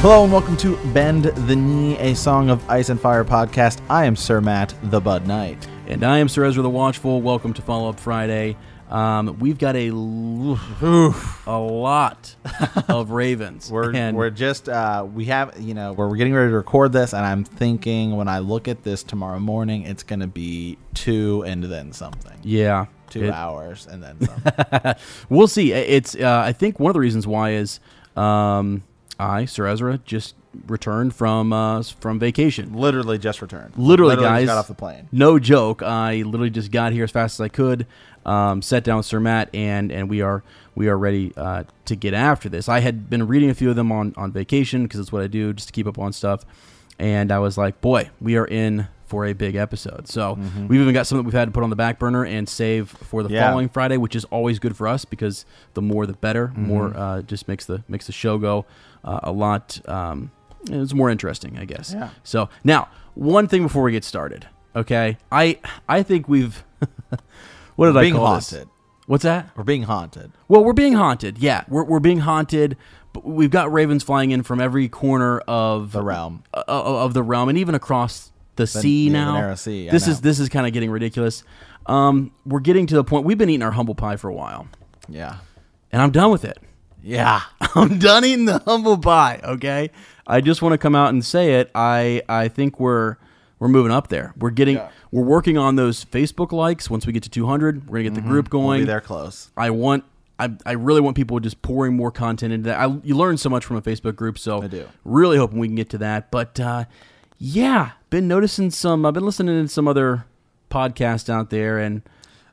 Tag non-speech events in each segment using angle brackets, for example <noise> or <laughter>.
Hello and welcome to Bend the Knee, a Song of Ice and Fire podcast. I am Sir Matt, the Bud Knight. And I am Sir Ezra the Watchful. Welcome to Follow Up Friday. Um, we've got a l- a lot <laughs> of Ravens. We're, and we're just, uh, we have, you know, we're getting ready to record this, and I'm thinking when I look at this tomorrow morning, it's going to be two and then something. yeah, Two it- hours and then <laughs> something. we'll see. It's uh, I think one of the reasons why is um, I Sir Ezra just returned from uh, from vacation. literally just returned. Literally, just guys, got off the plane. No joke. I literally just got here as fast as I could. Um, sat down with Sir Matt, and and we are we are ready uh, to get after this. I had been reading a few of them on on vacation because it's what I do just to keep up on stuff. And I was like, boy, we are in for a big episode. So we've even got something we've had to put on the back burner and save for the Mm-hmm. Yeah. following Friday, which is always good for us because the more the better. Mm-hmm. More uh, just makes the makes the show go uh, a lot. Um, it's more interesting, I guess. Yeah. So now, one thing before we get started, okay? I I think we've <laughs> what did We're I call this? haunted. What's that? We're being haunted. Well, we're being haunted. Yeah, we're we're being haunted. But we've got ravens flying in from every corner of The realm. uh, of the realm, and even across the, sea the now. sea, this know. is this is kind of getting ridiculous. Um, we're getting to the point. We've been eating our humble pie for a while, Yeah. and I'm done with it. Yeah. <laughs> I'm done eating the humble pie. Okay, I just want to come out and say it. I I think we're we're moving up there. We're getting Yeah. we're working on those Facebook likes. Once we get to 200, we're gonna get the group Mm-hmm. We'll going. be there close. I want. I, I really want people just pouring more content into that. I, you learn so much from a Facebook group, so I do. really hoping we can get to that. But uh, yeah, been noticing some. I've been listening to some other podcasts out there, and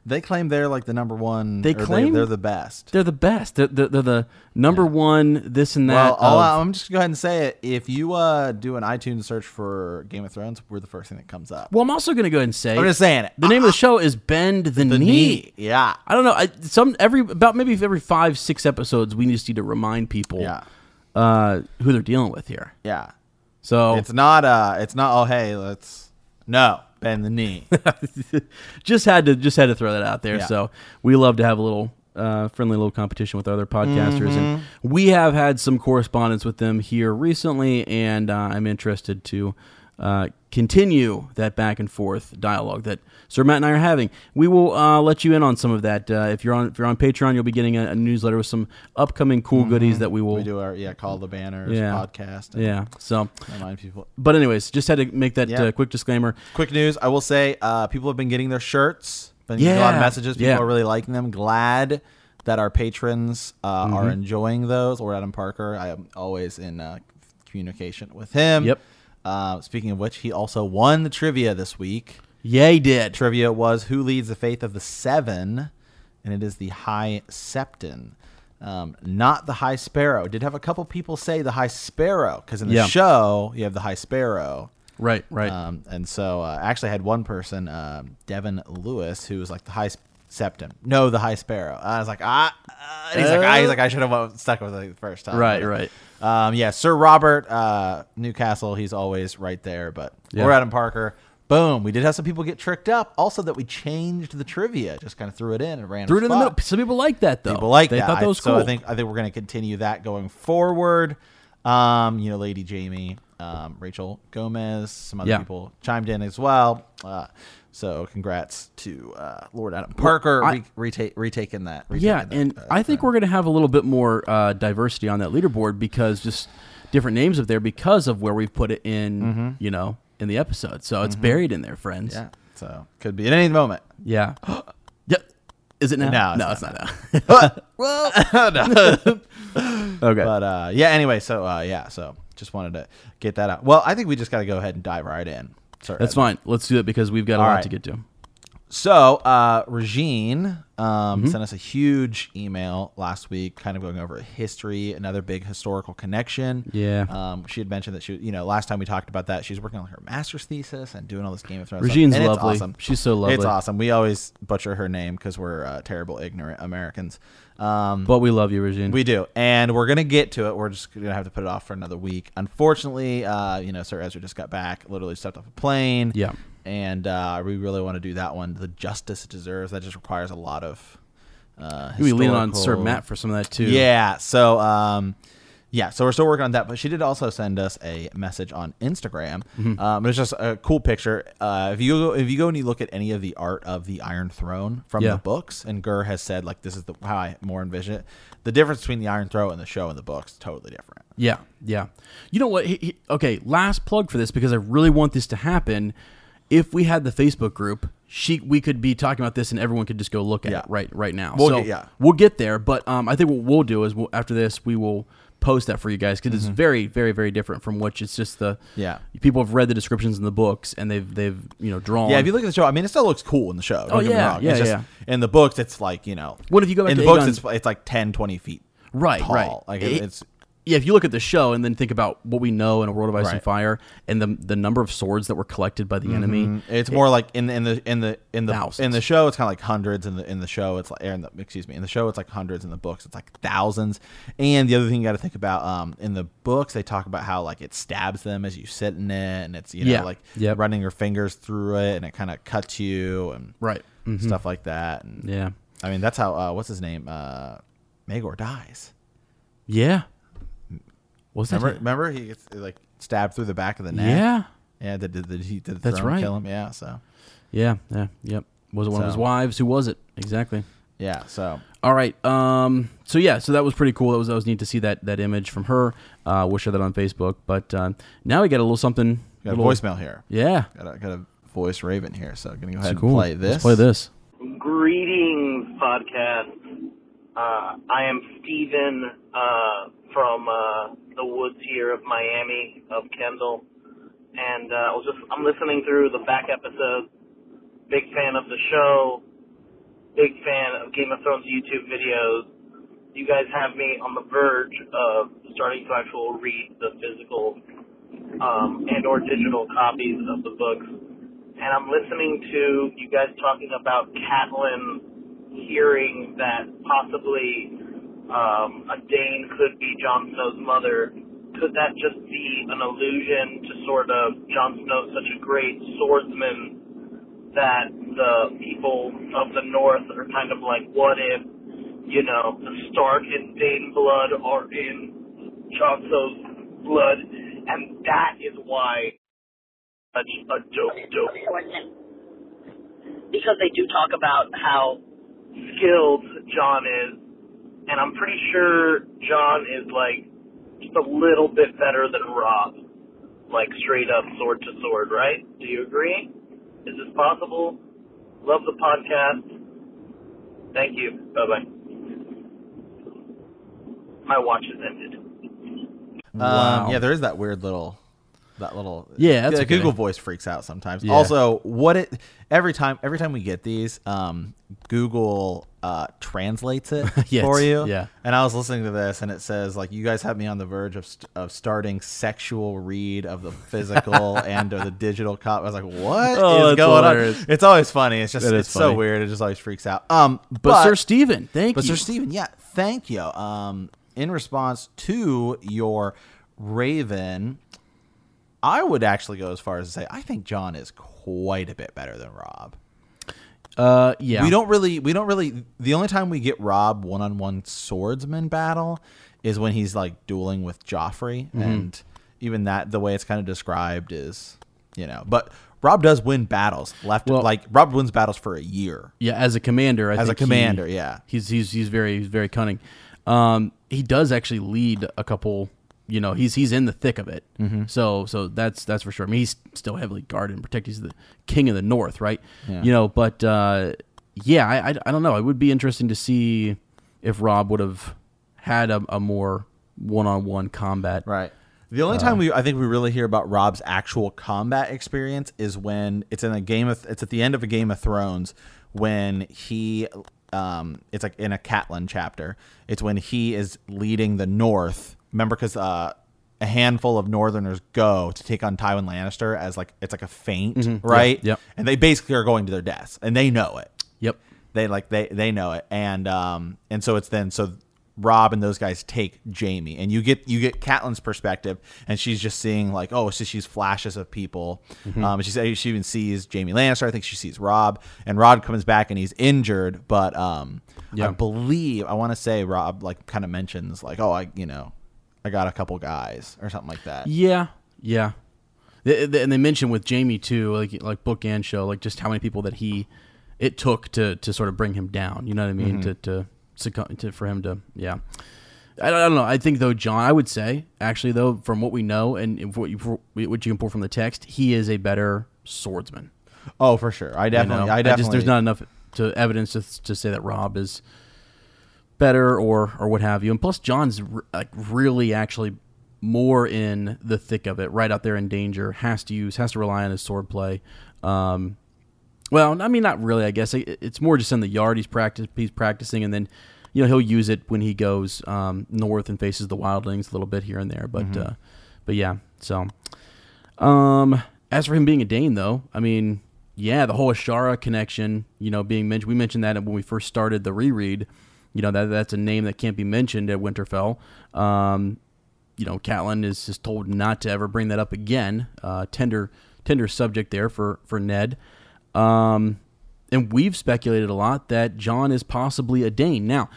They claim they're like the number one. They claim- they're the best. they're the best. They're, they're, they're the number one. This and that. Well, of- I'm just gonna go ahead and say it. If you uh, do an iTunes search for Game of Thrones, we're the first thing that comes up. well, I'm also going to go ahead and say I'm just saying it. the name of the show is Bend the, The knee. knee. Yeah. I don't know. I, some every about maybe every five six episodes, we just need to remind people Yeah. uh, who they're dealing with here. Yeah. So It's not. Uh. It's not. Oh, hey, let's. No, bend the knee. <laughs> just had to just had to throw that out there. Yeah. So we love to have a little uh, friendly little competition with other podcasters, and Mm-hmm. we have had some correspondence with them here recently, and uh, I'm interested to uh, continue that back and forth dialogue that Sir Matt and I are having. We will uh, let you in on some of that. Uh, if you're on if you're on Patreon, you'll be getting a, a newsletter with some upcoming cool goodies that we will. Mm-hmm. we do our yeah call the banners Yeah. podcast. and Yeah. So, Remind people. but anyways, just had to make that Yeah. uh, quick disclaimer. Quick news. I will say, uh, people have been getting their shirts. Been getting a lot of messages. People Yeah. are really liking them. Glad that our patrons uh, Mm-hmm. are enjoying those. Or Adam Parker. I am always in uh, communication with him. Yep. Uh, speaking of which, he also won the trivia this week. Yay, did. Trivia was who leads the faith of the seven, and it is the High Septon, um, not the High Sparrow. Did have a couple people say the High Sparrow because in the Yeah. show you have the High Sparrow. Right. Right. Um, and so uh, I actually had one person, um, Devin Lewis, who was like the high septum. No, the high sparrow. I was like, ah. Uh, he's like, ah, he's like, I should have stuck with it the first time. Right, But, right. Um, yeah, Sir Robert uh, Newcastle. He's always right there. But Yeah. or Adam Parker. Boom. We did have some people get tricked up. Also, that we changed the trivia. Just kind of threw it in and ran. Threw it in the middle. Some people like that though. People like they that. thought that I- was so. I think I think we're going to continue that going forward. Um, you know, Lady Jamie, um, Rachel Gomez, some other Yeah. people chimed in as well. Uh, so congrats to uh, Lord Adam Parker I- re- retake, retaking that. yeah, retaking and uh, I think we're going to have a little bit more uh, diversity on that leaderboard because just different names up there because of where we've put it in, you know, in the episode. So it's buried in there, friends. yeah. So could be at any moment. Yeah. <gasps> yep. Is it now? No, it's no, not it's not now. <laughs> <laughs> well, <laughs> okay. But uh, yeah. Anyway, so uh, yeah. So just wanted to get that out. Well, I think we just got to go ahead and dive right in. Sorry, That's fine. Let's do it because we've got a All lot right. to get to. So, uh, Regine um, Mm-hmm. sent us a huge email last week, kind of going over history, another big historical connection. Yeah. Um, she had mentioned that she, you know, last time we talked about that, she's working on her master's thesis and doing all this Game of Thrones. stuff, Regine's it's lovely. awesome. She's so lovely. It's awesome. We always butcher her name because we're uh, terrible, ignorant Americans. Um, But we love you, Regine. we do, and we're gonna get to it. We're just gonna have to put it off for another week. Unfortunately, uh, you know, Sir Ezra just got back, literally stepped off a plane. Yeah. and uh, we really want to do that one. The justice it deserves. That just requires a lot of. Uh, we lean on Sir Matt for some of that too. Yeah. So, um, Yeah, so we're still working on that. But she did also send us a message on Instagram. Mm-hmm. Um, it's just a cool picture. Uh, if you go, if you go and you look at any of the art of the Iron Throne from Yeah. the books, and Gurr has said like this is the how I more envision it. The difference between the Iron Throne and the show and the books totally different. Yeah, yeah. You know what? He, he- okay, last plug for this because I really want this to happen. If we had the Facebook group, she we could be talking about this and everyone could just go look at Yeah. it right right now. We'll so get- yeah. we'll get there. But um, I think what we'll do is we'll, after this we will post that for you guys because Mm-hmm. it's very very very different from what it's just the Yeah. people have read the descriptions in the books and they've they've you know drawn. Yeah, if you look at the show, I mean, it still looks cool in the show. Oh, get me yeah, wrong. yeah, just- yeah. In the books, it's like you know. What if you go back in to the books? Aegon- It's it's like 10, 20 feet. right tall. right Like It- it's yeah, if you look at the show and then think about what we know in a world of ice and fire and the the number of swords that were collected by the enemy, Mm, It's more like in in the in the in the Thousands. in the show it's kind of like hundreds in the in the show it's like in the, excuse me in the show it's like hundreds in the books it's like thousands and the other thing you got to think about um in the books they talk about how like it stabs them as you sit in it and it's you know Yeah. like Yep. running your fingers through it and it kind of cuts you and right? Mhm. stuff like that and Yeah, I mean that's how uh, what's his name uh Maegor dies yeah. Was that? remember it? remember he gets like stabbed through the back of the neck Yeah, yeah did, did, did he did the That's right. kill him yeah so yeah, yeah, yep. Was it one of his wives? Who was it exactly? yeah so All right. Um. So yeah. So that was pretty cool. That was that was neat to see that that image from her. Uh, we'll share that on Facebook. But uh, now we got a little something. got a voicemail here Yeah. Got a, got a voice Raven here, so I'm gonna go ahead So cool. and play this. Let's play this. Greetings, podcast. Uh, I am Stephen uh, from uh, the woods here of Miami, of Kendall, and uh, I was just I'm listening through the back episodes. Big fan of the show. Big fan of Game of Thrones YouTube videos. You guys have me on the verge of starting to actually read the physical um, and or digital copies of the books and I'm listening to you guys talking about Catelyn hearing that possibly um, a Dayne could be Jon Snow's mother. Could that just be an allusion to sort of Jon Snow such a great swordsman that the people of the North are kind of like, what if, you know, the Stark and Dayne blood are in Jon Snow's blood, and that is why such a dope, dope swordsman. Because they do talk about how skilled Jon is, and I'm pretty sure Jon is like just a little bit better than Robb, like straight up sword to sword, right? Do you agree? Is this possible? Love the podcast. Thank you. Bye bye. My watch has ended. Wow. Um, yeah, there is that weird little, that little. Yeah, that's the. Google Voice freaks out sometimes. Yeah. Also, what it every time every time we get these, um, Google uh, translates it <laughs> Yes, for you. yeah. And I was listening to this, and it says like you guys have me on the verge of st- of starting sexual read of the physical <laughs> and or the digital copy. I was like, what is Oh, that's going hilarious. on? It's always funny. It's just is it's so weird. It just always freaks out. Um, But, Sir Steven, thank but you. Sir Steven, yeah, thank you. Um, in response to your Raven, I would actually go as far as to say I think Jon is quite a bit better than Robb. uh, yeah. We don't really, we don't really. The only time we get Robb one on one swordsman battle is when he's like dueling with Joffrey, Mm-hmm. and even that, the way it's kind of described is, you know, but. Robb does win battles left Well- like Robb wins battles for a year. Yeah, as a commander, I As a think he- commander, yeah. he's he's he's very he's very cunning. Um, he does actually lead a couple. You know, he's he's in the thick of it. Mm-hmm. So so that's that's for sure. I mean, he's still heavily guarded and protected. He's the king of the North, right? Yeah. You know, but uh, yeah, I, I I don't know. It would be interesting to see if Robb would have had a, a more one-on-one combat. Right. The only time we I think we really hear about Robb's actual combat experience is when it's in a game of it's at the end of a Game of Thrones when he um it's like in a Catelyn chapter. It's when he is leading the North. Remember cuz uh a handful of Northerners go to take on Tywin Lannister as like it's like a feint, right? yep. And they basically are going to their deaths, and they know it. Yep. they like they they know it. And um and so it's then so Robb and those guys take Jaime and you get you get Catelyn's perspective and she's just seeing like oh so she's flashes of people. Um she she even sees Jaime Lannister. I think she sees Robb. And Robb comes back and he's injured but um I believe I want to say Robb like kind of mentions like oh I you know I got a couple guys or something like that. Yeah, yeah. They, they- and they mentioned with Jaime too, like like book and show, like just how many people that he it took to to sort of bring him down. You know what I mean? Mm-hmm. To to, succumb, to for him to yeah. I don't, I don't know. I think though, Jon, I would say actually though, from what we know and what you what you can pull from the text, he is a better swordsman. Oh, for sure. I you definitely, know? I definitely. just there's not enough to evidence to, to say that Robb is better or or what have you. And plus, Jon's r- like really actually more in the thick of it, right out there in danger. Has to use, has to rely on his sword play. Um, well, I mean, not really. I guess It- it's more just in the yard. He's practice, he's practicing, and then you know he'll use it when he goes um, north and faces the wildlings a little bit here and there. But uh, but yeah, so. Um, as for him being a Dayne, though, I mean, yeah, the whole Ashara connection, you know, being mentioned. We mentioned that when we first started the reread. You know that that's a name that can't be mentioned at Winterfell. Um, you know, Catelyn is, is told not to ever bring that up again. Uh, tender tender subject there for for Ned. Um, and we've speculated a lot that Jon is possibly a Dayne. Now,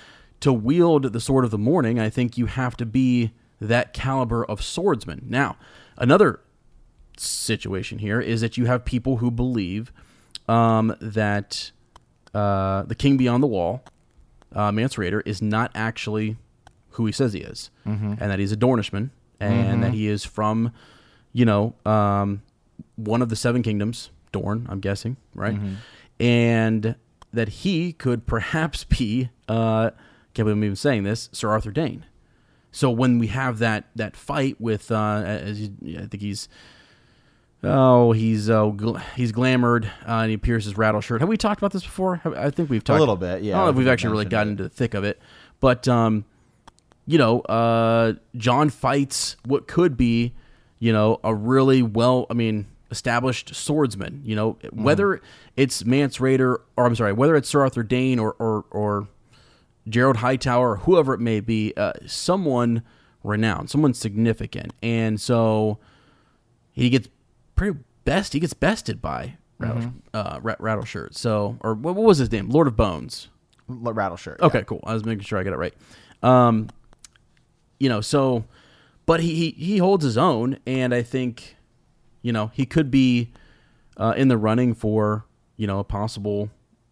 to wield the sword of the morning, I think you have to be that caliber of swordsman. Now, another situation here is that you have people who believe um, that uh, the king beyond the wall, uh, Mance Rayder, is not actually who he says he is, and that he's a Dornishman, and that he is from, you know, um, one of the seven kingdoms, Dorne, I'm guessing, right? And that he could <laughs> perhaps be, uh, can't believe I'm even saying this, Sir Arthur Dayne. So when we have that that fight with, uh, as you, I think he's, oh, he's uh, gl- he's glamored uh, and he pierces rattleshirt. Have we talked about this before? I think we've talked a little bit, yeah, I don't know if we've actually really gotten it. into the thick of it, but um, you know, uh, Jon fights what could be, you know, a really well, I mean, established swordsman. You know, Mm-hmm. whether it's Mance Rayder or I'm sorry, whether it's Sir Arthur Dayne or or, or Gerold Hightower, or whoever it may be, uh, someone renowned, someone significant, and so he gets pretty best. He gets bested by Rattle, Mm-hmm. uh, Ra- Rattleshirt. So, or what, what was his name? Lord of Bones. L- rattleshirt. Okay, cool. I was making sure I got it right. Um, you know, so, but he, he he holds his own, and I think, you know, he could be uh, in the running for you know a possible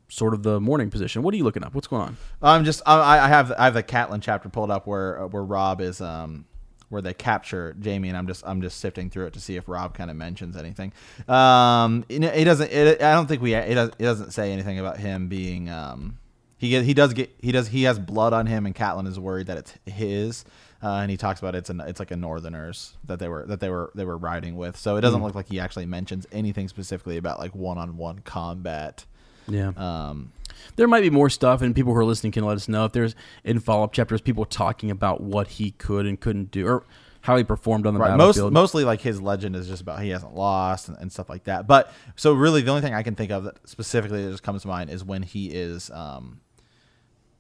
sort of the morning position. What are you looking up? What's going on? I'm just I, I have I have the Catelyn chapter pulled up where uh, where Robb is um where they capture Jaime and I'm just I'm just sifting through it to see if Robb kind of mentions anything. Um, know, it doesn't. It, I don't think we. It, it doesn't say anything about him being um he get, he does get he does he has blood on him and Catelyn is worried that it's his. Uh, and he talks about it's an it's like a Northerners that they were that they were they were riding with. So it doesn't look like he actually mentions anything specifically about like one on one combat. Yeah. Um, there might be more stuff, and people who are listening can let us know if there's in follow up chapters people talking about what he could and couldn't do, or how he performed on the Right. Most mostly like his legend is just about he hasn't lost and, and stuff like that. But so really the only thing I can think of that specifically that just comes to mind is when he is um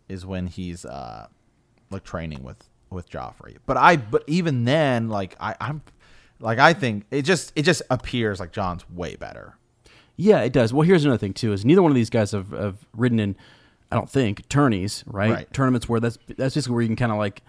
is when he's uh like training with with Joffrey. But I but even then like I I'm like I think it just it just appears like Jon's way better. Yeah, it does. Well, here's another thing too: is neither one of these guys have, have ridden in, I don't think, tourneys, right? Right. Tournaments where that's that's basically where you can kind of like,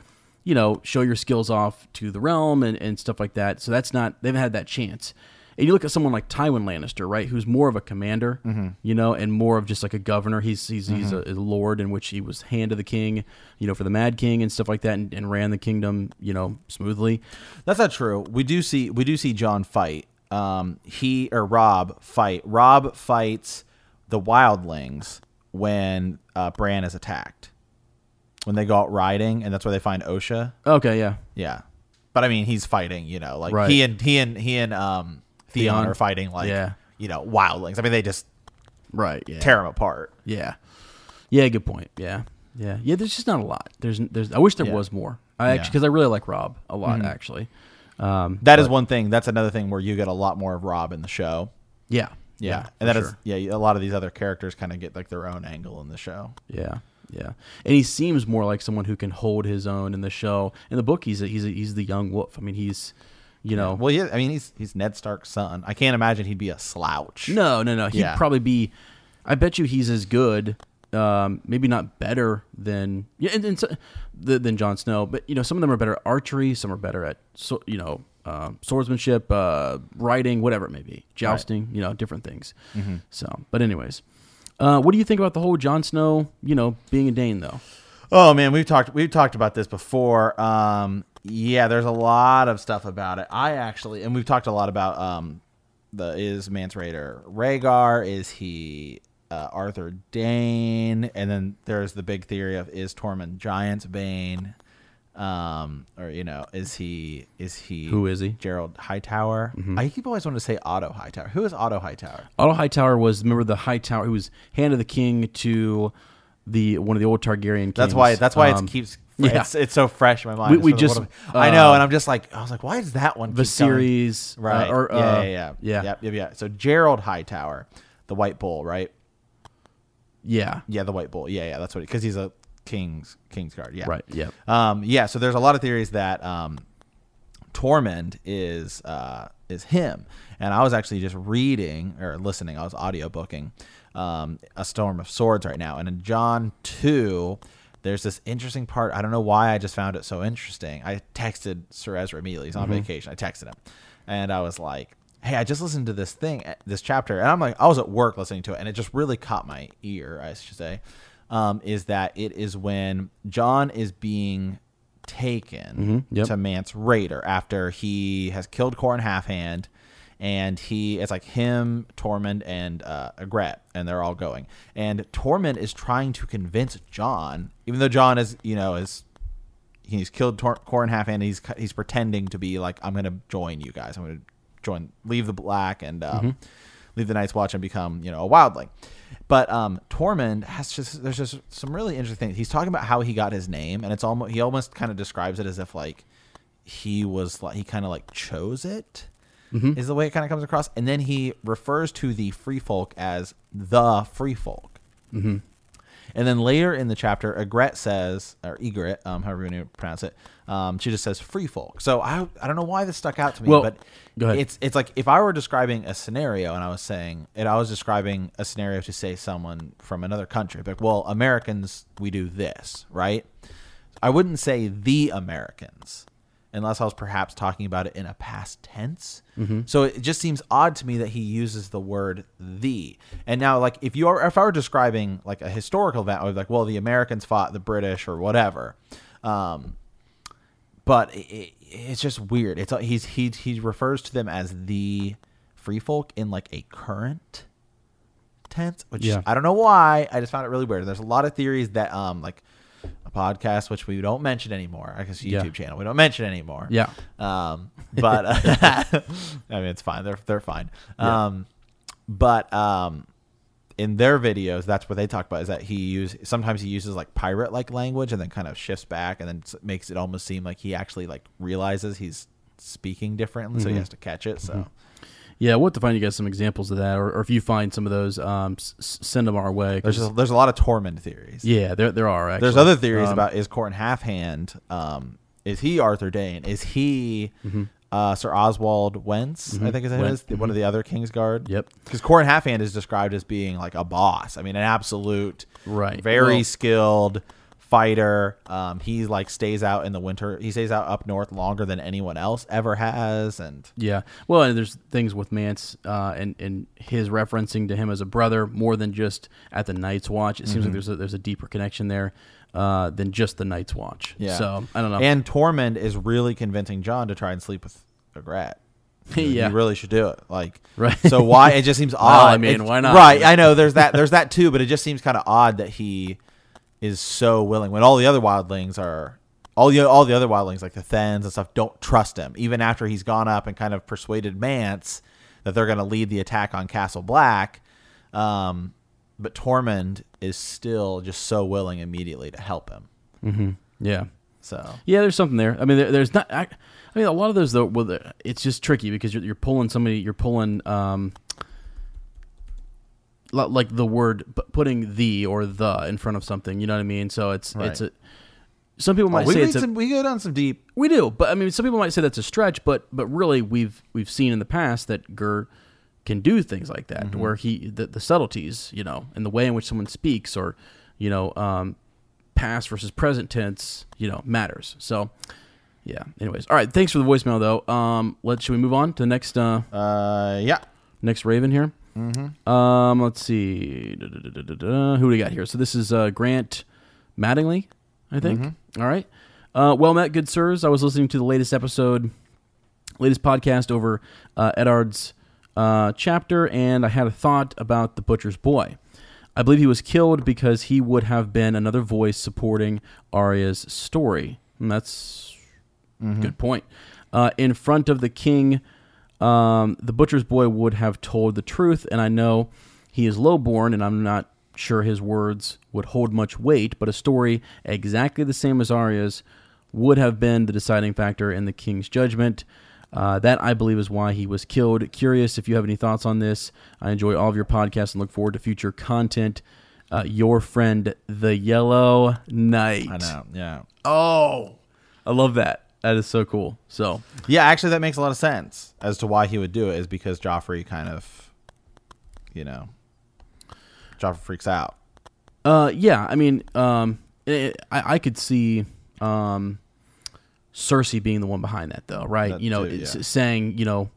you know, show your skills off to the realm and, and stuff like that. So that's not they haven't had that chance. And you look at someone like Tywin Lannister, right, who's more of a commander, mm-hmm. you know, and more of just like a governor. He's he's he's mm-hmm. a, a lord in which he was hand of the king, you know, for the Mad King and stuff like that, and, and ran the kingdom, you know, smoothly. That's not true. We do see we do see Jon fight. Um, he or Robb fight. Robb fights the wildlings when uh, Bran is attacked. When they go out riding, and that's where they find Osha. Okay, yeah, Yeah, but I mean, he's fighting. You know, like Right. he and he and he and um, Theon, Theon. are fighting like Yeah. you know wildlings. I mean, they just right, yeah. tear them apart. Yeah, yeah, good point. Yeah, yeah, yeah. There's just not a lot. There's, there's. I wish there Yeah. was more. I. Mm-hmm. actually because I really like Rob a lot. Actually, um, That is but- one thing. That's another thing where you get a lot more of Robb in the show. Yeah, Yeah, for and that is sure. yeah. A lot of these other characters kind of get like their own angle in the show. Yeah, yeah. And he seems more like someone who can hold his own in the show. In the book, he's a, he's a, he's the young wolf. I mean, he's, you know, Well, yeah. I mean, he's he's Ned Stark's son. I can't imagine he'd be a slouch. no, no, no. He'd Yeah. probably be. I bet you he's as good um, maybe not better than yeah, and, and so, the, than Jon Snow, but you know, some of them are better at archery, some are better at so, you know uh, swordsmanship, uh, riding, whatever it may be, jousting, you know, different things. So, but anyways, uh, what do you think about the whole Jon Snow, you know, being a Dayne though? Oh man, we've talked we've talked about this before. Um, yeah, there's a lot of stuff about it. I actually, and we've talked a lot about um, the is Mance Rayder Rhaegar? Is he uh, Arthur Dayne? And then there's the big theory of is Tormund Giant's Bane? Um, or you know, is he is he Who is he? Gerold Hightower. I keep always wanting to say Otto Hightower. Who is Otto Hightower? Otto Hightower was remember the Hightower who was hand of the king to the one of the old Targaryen kings. That's why. That's why Um, it keeps. <laughs> yeah. It's, it's so fresh in my mind. We- we sort of just, I'm- know, uh, and I'm just like, I was like, why is that one? coming? Viserys, uh, Right. or, yeah, uh, yeah, yeah, yeah, Yep, yep, yeah. So Gerold Hightower, the White Bull, right? Yeah, Yeah, the White Bull. Yeah, yeah. That's what because he's a king's king's guard. Yeah. right, yeah, Um, yeah. So there's a lot of theories that um, Tormund is uh, is him, and I was actually just reading or listening. I was audiobooking um, a Storm of Swords right now, and in Jon two. There's this interesting part. I don't know why I just found it so interesting. I texted Sir Ezra immediately. He's on vacation. I texted him, and I was like, "Hey, I just listened to this thing, this chapter, and I'm like, I was at work listening to it, and it just really caught my ear. I should say, um, is that it is when Jon is being taken yep. to Mance Rayder after he has killed Qhorin Halfhand, and he it's like him, Tormund, and uh, Egret, and they're all going. And Tormund is trying to convince Jon, even though Jon is you know is he's killed Tor- Qhorin Halfhand, he's he's pretending to be like I'm gonna join you guys, I'm gonna join, leave the Black and um, leave the Night's Watch and become you know a wildling. But um, Tormund has just there's just some really interesting things. He's talking about how he got his name, and it's almost he almost kind of describes it as if like he was like he kind of like chose it is the way it kind of comes across, and then he refers to the free folk as the free folk. Mm-hmm. And then later in the chapter, Egret says, or Egret, um, however you want to pronounce it, um, she just says free folk. So I, I don't know why this stuck out to me, Well, but go ahead. it's it's like if I were describing a scenario and I was saying, and I was describing a scenario to say someone from another country, like, well, Americans, we do this, right? I wouldn't say the Americans unless I was perhaps talking about it in a past tense. So it just seems odd to me that he uses the word the. And now, like, if you are, if I were describing like a historical event, I would be like, well, the Americans fought the British or whatever. Um, but it, it, it's just weird. It's he's he he refers to them as the free folk in like a current tense, which Yeah. I don't know why. I just found it really weird. There's a lot of theories that um like a podcast which we don't mention anymore. I guess YouTube Yeah. channel we don't mention anymore. Yeah. Um, <laughs> but <laughs> I mean it's fine. They're they're fine. Yeah. Um, but um, in their videos, that's what they talk about is that he use sometimes he uses like pirate like language and then kind of shifts back and then makes it almost seem like he actually like realizes he's speaking differently, so he Mm-hmm. has to catch it. So. yeah. We'll have to find you guys some examples of that, or, or if you find some of those, um, s- send them our way. There's just, there's a lot of Tormund theories. yeah, there there are. Actually. There's other theories Um, about is Qhorin Halfhand. Um, is he Arthur Dayne? Is he uh, Sir Oswald Wentz? I think is Wen- his one of the other Kingsguard. Yep. Because Qhorin Halfhand is described as being like a boss. I mean, an absolute, Right. very Well- skilled fighter. Um, he like stays out in the winter. He stays out up north longer than anyone else ever has. And Yeah. Well, and there's things with Mance uh, and and his referencing to him as a brother more than just at the Night's Watch. It seems Mm-hmm. like there's a, there's a deeper connection there uh, than just the Night's Watch. yeah, So I don't know. And Tormund is really convincing Jon to try and sleep with Egret. <laughs> Yeah. you really should do it. Like, Right. So why it just seems <laughs> odd. I mean, It's- why not? Right. I know there's that. There's that too. But it just seems kind of odd that he is so willing when all the other wildlings are. All the all the other wildlings like the Thenns and stuff don't trust him even after he's gone up and kind of persuaded Mance that they're going to lead the attack on Castle Black, um, but Tormund is still just so willing immediately to help him. yeah. So Yeah, there's something there. I mean, there, there's not. I, I mean, a lot of those though. Well, it's just tricky because you're, you're pulling somebody. You're pulling um, like the word putting the or the in front of something. You know what I mean? So it's it's a. Some people might Oh, we say it's a, some, we go down some deep. we do, but I mean, some people might say that's a stretch, but but really, we've we've seen in the past that Gur can do things like that, where he the, the subtleties, you know, and the way in which someone speaks, or you know, um, past versus present tense, you know, matters. So, yeah. Anyways, all right. Thanks for the voicemail, though. Um, let should we move on to the next uh Uh, yeah. next Raven here? Mm-hmm. Um, let's see. Who do we got here? So this is uh, Grant Mattingly, I think. All right. Uh, well met, good sirs. I was listening to the latest episode, latest podcast over uh, Eddard's uh, chapter, and I had a thought about the butcher's boy. I believe he was killed because he would have been another voice supporting Arya's story. And that's good point. Uh, in front of the king, um, the butcher's boy would have told the truth, and I know he is lowborn, and I'm not sure his words would hold much weight, but a story exactly the same as Arya's would have been the deciding factor in the king's judgment. Uh, that I believe is why he was killed. Curious if you have any thoughts on this. I enjoy all of your podcasts and look forward to future content. Uh, your friend, the Yellow Knight. I know. Yeah. Oh, I love that. That is so cool. So, Yeah, actually, that makes a lot of sense as to why he would do it. Is because Joffrey kind of, you know, Joffrey freaks out. Uh, yeah, I mean, um, it, I, I could see um, Cersei being the one behind that, though, right? That you know, too, it's yeah. saying, you know,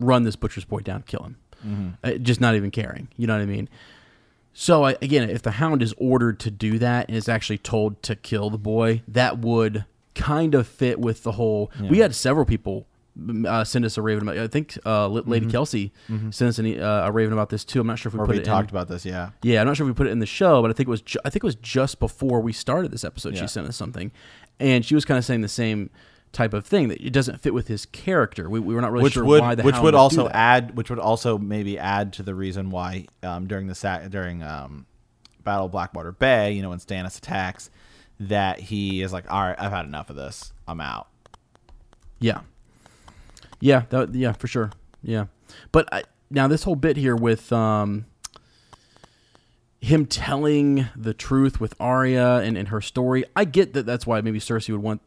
run this butcher's boy down, kill him, Mm-hmm. uh, just not even caring. You know what I mean? So I, again, if the Hound is ordered to do that and is actually told to kill the boy, that would kind of fit with the whole. We had several people uh, send us a raven about. I think uh, Lady Mm-hmm. Kelsey sent us an, uh, a raven about this too. I'm not sure if we Or put we it talked in. about this. Yeah. Yeah, I'm not sure if we put it in the show, but I think it was ju- I think it was just before we started this episode. Yeah. She sent us something, and she was kind of saying the same type of thing that it doesn't fit with his character. We, we were not really which sure would why the which Hound would also that. add which would also maybe add to the reason why um, during the during um, Battle of Blackwater Bay, you know, when Stannis attacks, that he is like, all right, I've had enough of this. I'm out. Yeah, yeah, that, yeah, for sure. Yeah, but I, now this whole bit here with um, him telling the truth with Arya and, and her story, I get that. That's why maybe Cersei would want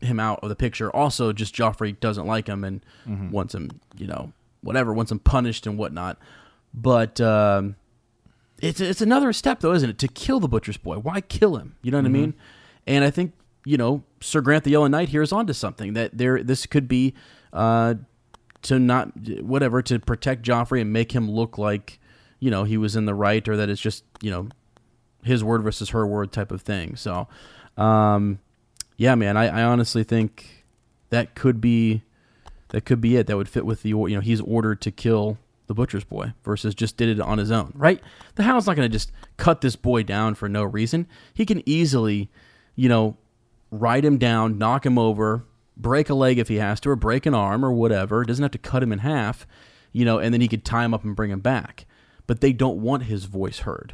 him out of the picture. Also, just Joffrey doesn't like him and wants him, you know, whatever, wants him punished and whatnot. But um, it's it's another step though, isn't it, to kill the butcher's boy? Why kill him? You know what I mean? And I think you know Sir Grant the Yellow Knight here is onto something that there this could be uh, to not whatever to protect Joffrey and make him look like you know he was in the right or that it's just you know his word versus her word type of thing. So, um, yeah, man, I, I honestly think that could be that could be it. That would fit with the you know he's ordered to kill the butcher's boy versus just did it on his own, right? The Hound's not going to just cut this boy down for no reason. He can easily, you know, ride him down, knock him over, break a leg if he has to, or break an arm or whatever. Doesn't have to cut him in half, you know, and then he could tie him up and bring him back. But they don't want his voice heard.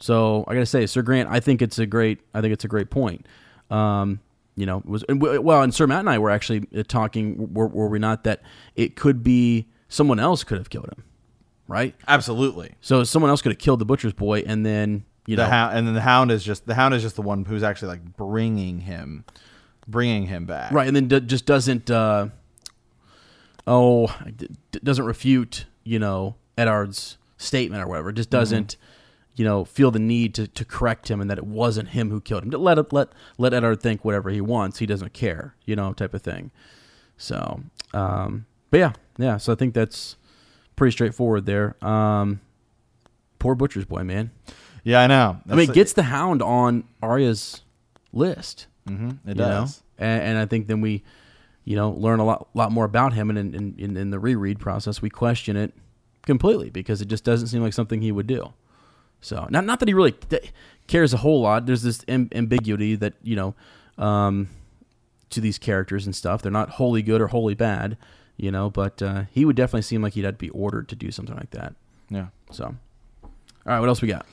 So I gotta say, Sir Grant, I think it's a great, I think it's a great point. Um, you know, it was and w- well, and Sir Matt and I were actually uh, talking, were, were we not, that it could be someone else could have killed him, right? Absolutely. So someone else could have killed the butcher's boy, and then you The know, hound, and then the hound is just the hound is just the one who's actually like bringing him, bringing him back. right, and then d- just doesn't, uh, oh, d- doesn't refute, you know, Eddard's statement or whatever. Just doesn't. You know, feel the need to, to correct him and that it wasn't him who killed him. To Let let let Eddard think whatever he wants. He doesn't care, you know, type of thing. So, um, but yeah, yeah. So I think that's pretty straightforward there. Um, poor butcher's boy, man. Yeah, I know. I mean, it gets the hound on Arya's list. hmm it does. And, and I think then we, you know, learn a lot, lot more about him, and in, in, in the reread process, we question it completely because it just doesn't seem like something he would do. So, not not that he really cares a whole lot. There's this am- ambiguity that you know, um, to these characters and stuff. They're not wholly good or wholly bad, you know. But uh, he would definitely seem like he'd have to be ordered to do something like that. Yeah. So, all right, what else we got?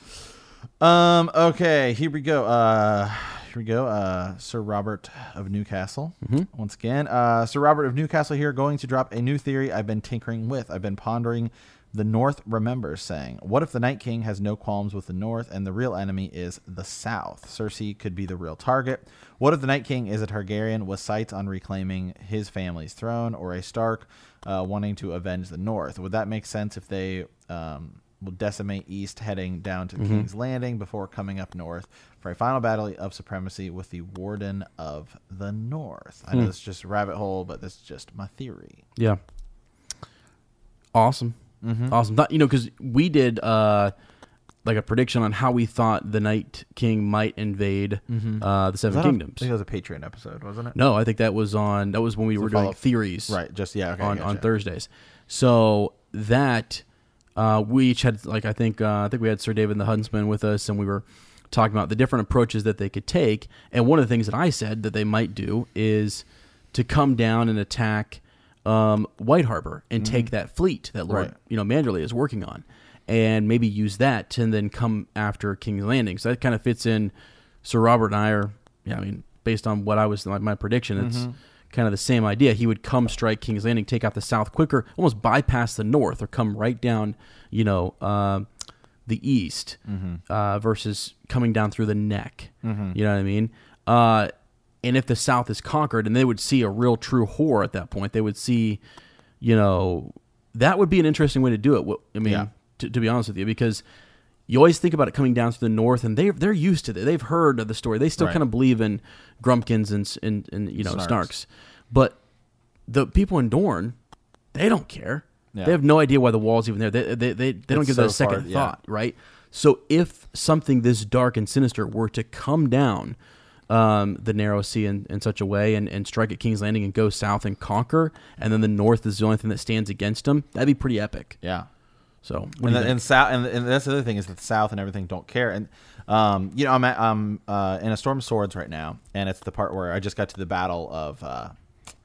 Um. Okay. Here we go. Uh. Here we go. Uh. Sir Robert of Newcastle. Once again. Uh. Sir Robert of Newcastle here, going to drop a new theory I've been tinkering with. I've been pondering the North remembers, saying, What if the Night King has no qualms with the North and the real enemy is the South? Cersei could be the real target. What if the Night King is a Targaryen with sights on reclaiming his family's throne or a Stark uh, wanting to avenge the North? Would that make sense if they um, will decimate East heading down to King's Landing before coming up North for a final battle of supremacy with the Warden of the North? I know this is just a rabbit hole, but that's just my theory. Yeah. Awesome. Awesome. Thought- you know, because we did uh, like a prediction on how we thought the Night King might invade uh, the Seven that Kingdoms. I think it was a Patreon episode, wasn't it? no, I think that was on. That was when we were doing follow-up. theories. Right. Just yeah. Okay. on, gotcha. on Thursdays. So that uh, we each had like I think uh, I think we had Sir David the Huntsman with us, and we were talking about the different approaches that they could take. And one of the things that I said that they might do is to come down and attack um, White Harbor and take that fleet that Lord Right. you know Manderley is working on, and maybe use that to then come after King's Landing. So that kind of fits in. Sir Robert and I are, yeah, I mean, based on what I was my, my prediction, it's kind of the same idea. He would come strike King's Landing, take out the South quicker, almost bypass the North, or come right down, you know, uh, the East, uh, versus coming down through the neck. You know what I mean? Uh, and if the South is conquered, and they would see a real true whore at that point, they would see, you know, that would be an interesting way to do it. I mean, Yeah. to, to be honest with you, because you always think about it coming down to the north, and they they're used to it. They've heard of the story. They still Right. kind of believe in Grumpkins and and, and you know Snarks. Snarks, but the people in Dorne, they don't care. Yeah. They have no idea why the wall's even there. They they they, they don't give that a so far- second yeah. thought, right? So if something this dark and sinister were to come down um, the narrow sea in, in such a way and, and strike at King's Landing and go south and conquer, and then the north is the only thing that stands against them, that'd be pretty epic. Yeah. So what and, the, and south and, and that's the other thing is that the south and everything don't care and um you know i'm at, i'm uh in a storm of swords right now and it's the part where i just got to the battle of uh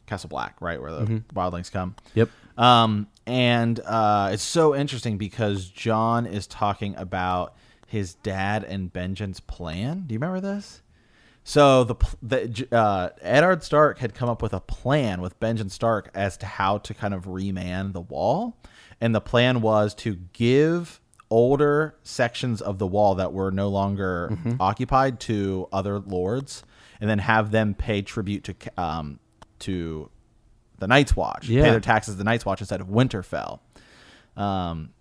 castle black right where the Mm-hmm. wildlings come Yep. um and uh it's so interesting because jon is talking about his dad and benjen's plan do you remember this so the the uh, Eddard Stark had come up with a plan with Benjen Stark as to how to kind of reman the wall, and the plan was to give older sections of the wall that were no longer occupied to other lords, and then have them pay tribute to um, to the Night's Watch, Yeah. pay their taxes to the Night's Watch instead of Winterfell. Um,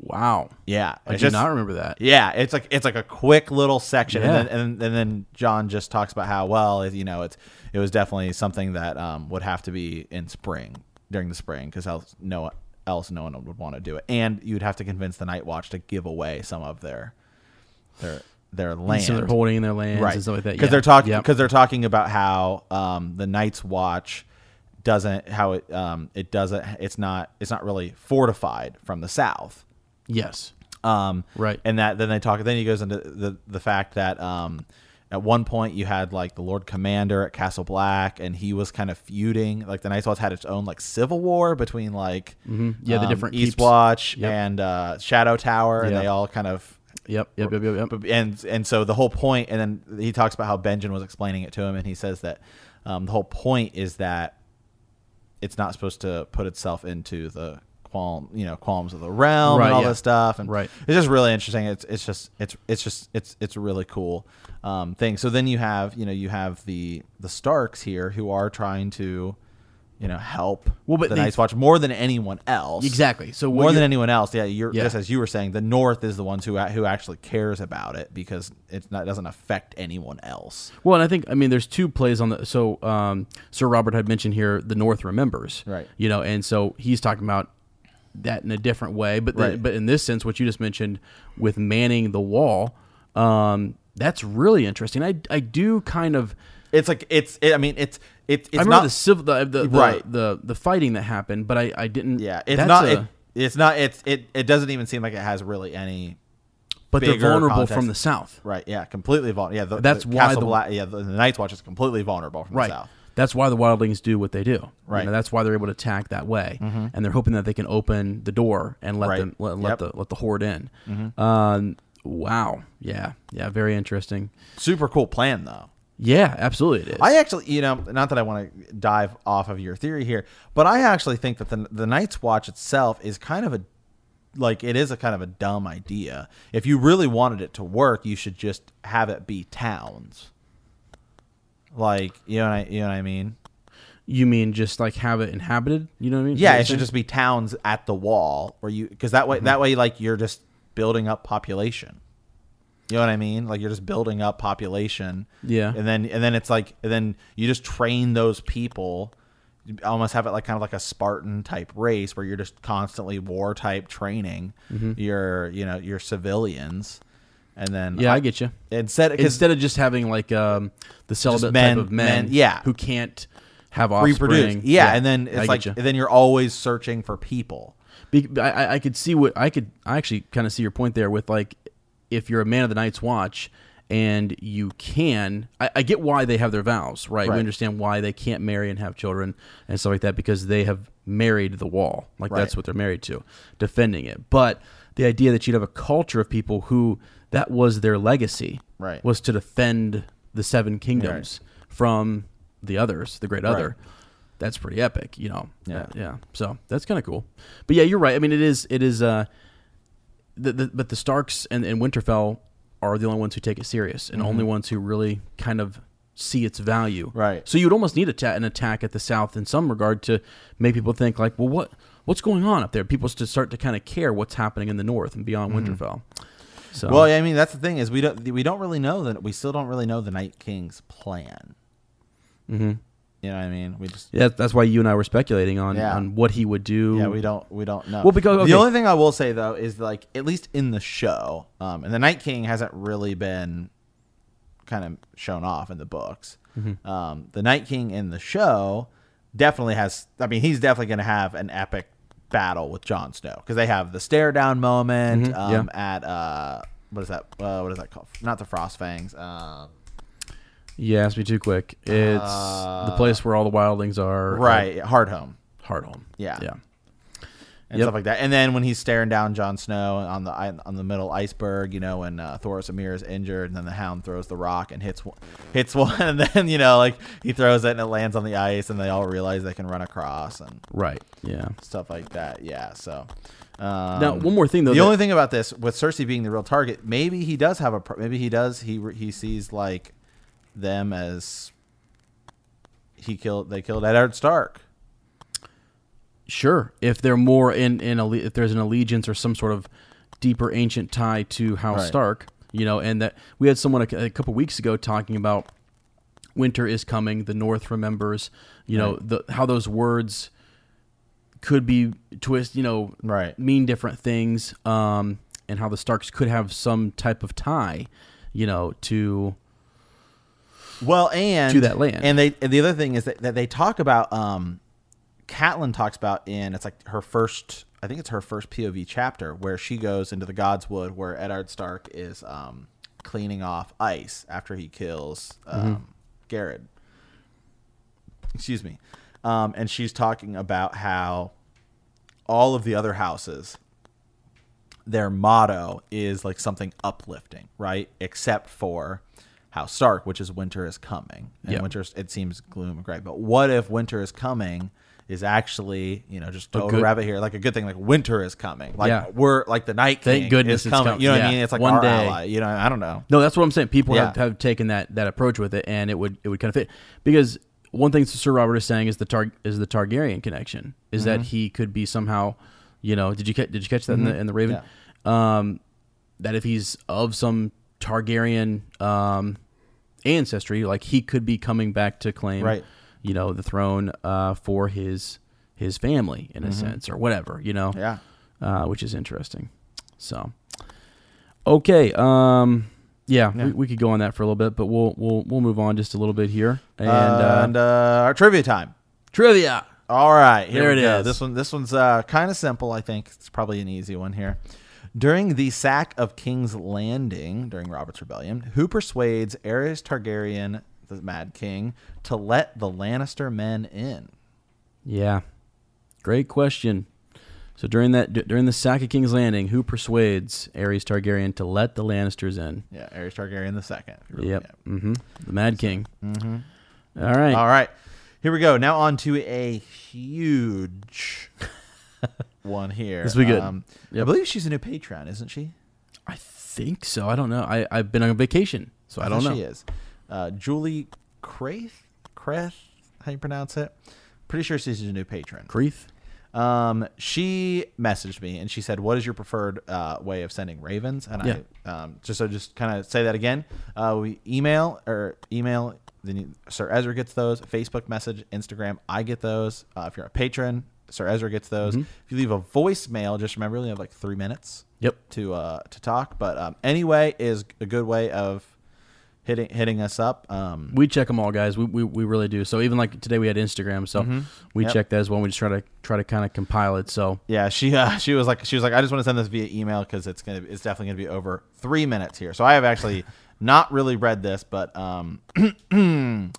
wow. yeah, I it's do not remember that. yeah, it's like it's like a quick little section, Yeah. and, then, and and then Jon just talks about how well you know it's it was definitely something that um, would have to be in spring during the spring because else no else no one would want to do it, and you'd have to convince the Night Watch to give away some of their their their land. So they're holding in their lands right and stuff like that. because Yeah. they're talking Yep. because they're talking about how um, the Night's Watch doesn't how it um, it doesn't it's not it's not really fortified from the south. Yes. Um, Right. And that then they talk. Then he goes into the the fact that um, at one point you had like the Lord Commander at Castle Black, and he was kind of feuding. Like the Night's Watch had its own like civil war between like Yeah, the um, different East keeps. Watch Yep. and uh, Shadow Tower, and they all kind of. Yep. Yep. Yep. Yep. yep. And and so the whole point, and then he talks about how Benjen was explaining it to him, and he says that um, the whole point is that it's not supposed to put itself into the qualm, you know, qualms of the realm Right, and all yeah. this stuff. And Right. it's just really interesting. It's it's just it's it's just it's it's a really cool um, thing. So then you have you know you have the the Starks here who are trying to you know help Well, but the Night's Watch more than anyone else. Exactly. So more than anyone else. Yeah, you're Yeah. just as you were saying, the North is the ones who who actually cares about it because it's not it doesn't affect anyone else. Well, and I think I mean there's two plays on the so um, Sir Robert had mentioned here the North remembers, Right. You know, and so he's talking about that in a different way, but the, Right. but in this sense, what you just mentioned with manning the wall, um, that's really interesting. I I do kind of It's like it's. It, I mean, it's it's it's I remember not the civil the the, the, Right. the the fighting that happened, but I I didn't. Yeah, it's not. a- it, it's not. It's it. It doesn't even seem like it has really any. but they're vulnerable context. from the south, Right. Yeah. Completely vulnerable. Yeah. The, That's the why Castle the- Black. Yeah. The, the Night's Watch is completely vulnerable from right? the south. That's why the wildlings do what they do. Right. Mm-hmm. know, that's why they're able to attack that way, and they're hoping that they can open the door and let Right. them let, let Yep. Mm-hmm. the let the horde in. Um, wow. Yeah. Yeah. Very interesting. Super cool plan though. Yeah. Absolutely, it is. I actually, you know, not that I want to dive off of your theory here, but I actually think that the the Night's Watch itself is kind of a like it is a kind of a dumb idea. If you really wanted it to work, you should just have it be towns. Like you know, what I, you know what I mean? You mean just like have it inhabited? You know what I mean? Yeah, it should just be towns at the wall where you because that way Mm-hmm. that way like you're just building up population. You know what I mean? Like you're just building up population. Yeah. And then and then it's like and then you just train those people. You almost have it like kind of like a Spartan type race where you're just constantly war type training Mm-hmm. your you know your civilians, and then Yeah, I get you. instead Instead of just having like um, the celibate men- type of men, men- yeah. who can't have offspring. reproduce. Yeah, and then it's like you. then you're always searching for people. Be- I, I- I could see what I could. I actually kind of see your point there with like, if you're a man of the Night's Watch and you can, I, I get why they have their vows, right? Right. We understand why they can't marry and have children and stuff like that because they have married the wall, like that's what they're married to, defending it. But the idea that you'd have a culture of people who that was their legacy, Right. was to defend the seven kingdoms from the others, the great other. That's pretty epic, you know. Yeah. Uh, yeah. So that's kind of cool. But yeah, you're right. I mean, it is. It is. Uh, the, the, but the Starks and, and Winterfell are the only ones who take it serious, and only ones who really kind of see its value. Mm-hmm. Right. So you would almost need a ta- an attack at the South in some regard to make people think like, well, what what's going on up there? People to start to kind of care what's happening in the North and beyond Winterfell. So Mm-hmm. Well, I mean that's the thing is we don't we don't really know that we still don't really know the Night King's plan. Mm-hmm. You know what I mean? We just yeah, that's why you and I were speculating on Yeah. on what he would do. yeah we don't we don't know. Well, because- okay. the only thing I will say though is like at least in the show, um, and the Night King hasn't really been kind of shown off in the books. Mm-hmm. Um, the Night King in the show definitely has. I mean, he's definitely going to have an epic battle with Jon Snow because they have the stare down moment Mhm, um, at uh, what is that? Uh, what is that called? Not the Frost Fangs. Um, Yeah, ask me too quick. It's the place where all the wildlings are. Uh, right, Hardhome. Hardhome. Yeah. Yeah. And Yep. stuff like that. And then when he's staring down Jon Snow on the on the middle iceberg, you know, when uh, Thoros of Myr is injured, and then the Hound throws the rock and hits one, hits <laughs> one, and then you know, like he throws it and it lands on the ice, and they all realize they can run across and Right. Yeah. stuff like that. Yeah. So. Um, Now, one more thing, though, The that- only thing about this, with Cersei being the real target, maybe he does have a. pro- Maybe he does. He he sees like them as he killed. They killed Eddard Stark. Sure. If they're more in in alle- if there's an allegiance or some sort of deeper ancient tie to House Right. Stark, you know, and that we had someone a, a couple weeks ago talking about winter is coming, the North remembers, you know, the how those words could be twist, you know, Right. mean different things, um, and how the Starks could have some type of tie, you know, to Well, and to that land. And they and the other thing is that, that they talk about um Catelyn talks about in it's like her first I think it's her first POV chapter where she goes into the Godswood where Eddard Stark is um cleaning off ice after he kills um Gared. Excuse me. Um and she's talking about how all of the other houses their motto is like something uplifting, right? Except for House Stark, which is winter is coming. And Yeah. winter it seems gloom and gray. But what if winter is coming is actually, you know, just throw a good- rabbit here, like a good thing, like winter is coming. Like Yeah. we're like the night Thank king goodness is coming. com- You know what. I mean? It's like One our day. ally. You know, I don't know. No, that's what I'm saying. People have, Yeah. have taken that that approach with it, and it would it would kind of fit because one thing Sir Robert is saying is the Tar is the Targaryen connection is Mm-hmm. that he could be somehow, you know, did you ca- did you catch that in the in the Raven? Um, that if he's of some Targaryen um, ancestry, like he could be coming back to claim, Right. You know, the throne uh, for his his family in a sense or whatever, you know, Mm-hmm. Yeah. uh, which is interesting. So, okay, um, yeah, Yeah. We, we could go on that for a little bit, but we'll we'll we'll move on just a little bit here and, And, uh, and uh, our trivia time. trivia. All right, here There it go. is. This one, this one's uh, kind of simple. I think it's probably an easy one here. During the sack of King's Landing during Robert's Rebellion, who persuades Aerys Targaryen, the Mad King, to let the Lannister men in? Yeah, great question. So during that d- during the sack of King's Landing, who persuades Aerys Targaryen to let the Lannisters in? Yeah, Aerys Targaryen the second. really- Yep. Mm-hmm. The Mad King. Mm-hmm. All right. All right, here we go. Now on to a huge <laughs> one here. This will be good. Um, I believe she's a new patron, isn't she? I think so. I don't know. I I've been on vacation, so I, don't think know. She is. Uh, Julie Krath, Krath, how you pronounce it? Pretty sure she's a new patron. Creeth. Um, she messaged me and she said, "What is your preferred uh, way of sending ravens?" And Yeah. I um, just so just kind of say that again. Uh, we email or email. Then you, Sir Ezra gets those. Facebook message, Instagram. I get those. Uh, if you're a patron, Sir Ezra gets those. Mm-hmm. If you leave a voicemail, just remember you only have like three minutes Yep. to uh, to talk. But um, anyway, is a good way of hitting hitting us up. Um, We check them all, guys. We, we, we really do. So even like today, we had Instagram, so we Mm-hmm. Yep. check that as well. We just try to try to kind of compile it. So Yeah, she uh, <laughs> she was like she was like I just want to send this via email because it's gonna it's definitely gonna be over three minutes here. So I have actually <laughs> not really read this, but um, <clears throat>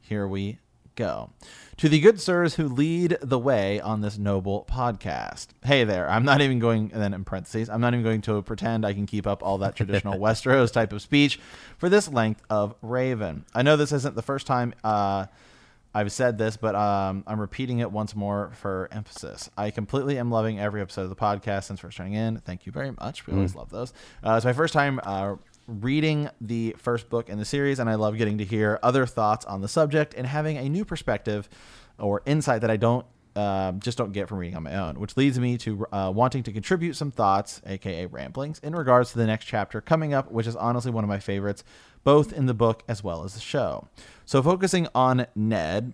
here we go. To the good sirs who lead the way on this noble podcast. Hey there, I'm not even going, and then in parentheses, I'm not even going to pretend I can keep up all that traditional <laughs> Westeros type of speech for this length of Raven. I know this isn't the first time uh, I've said this, but um, I'm repeating it once more for emphasis. I completely am loving every episode of the podcast since first turning in. Thank you very much. We always love those. Uh, it's my first time uh, reading the first book in the series, and I love getting to hear other thoughts on the subject and having a new perspective or insight that I don't um, just don't get from reading on my own, which leads me to uh, wanting to contribute some thoughts, aka ramblings, in regards to the next chapter coming up, which is honestly one of my favorites, both in the book as well as the show. So, focusing on Ned,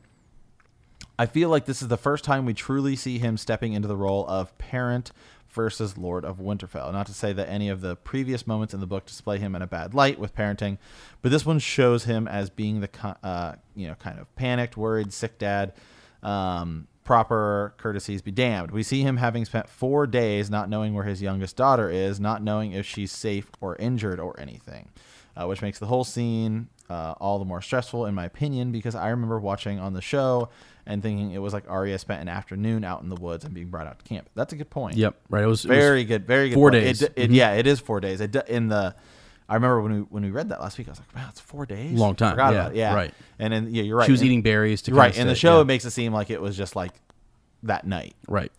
I feel like this is the first time we truly see him stepping into the role of parent versus Lord of Winterfell. Not to say that any of the previous moments in the book display him in a bad light with parenting, but this one shows him as being the uh, you know kind of panicked, worried, sick dad. Um, proper courtesies be damned. We see him having spent four days not knowing where his youngest daughter is, not knowing if she's safe or injured or anything, uh, which makes the whole scene uh, all the more stressful, in my opinion, because I remember watching on the show and thinking it was like Arya spent an afternoon out in the woods and being brought out to camp. That's a good point. yep, right. It was it was- Very good. Very good. four point. days. It, it, Mhm. Yeah, it is four days. It, in the, I remember when we when we read that last week, I was like, wow, it's four days. Long time. Forgot Yeah. Yeah. right. And then yeah, you're right. She was In- eating berries to right. In the show, yeah. it makes it seem like it was just like that night. right.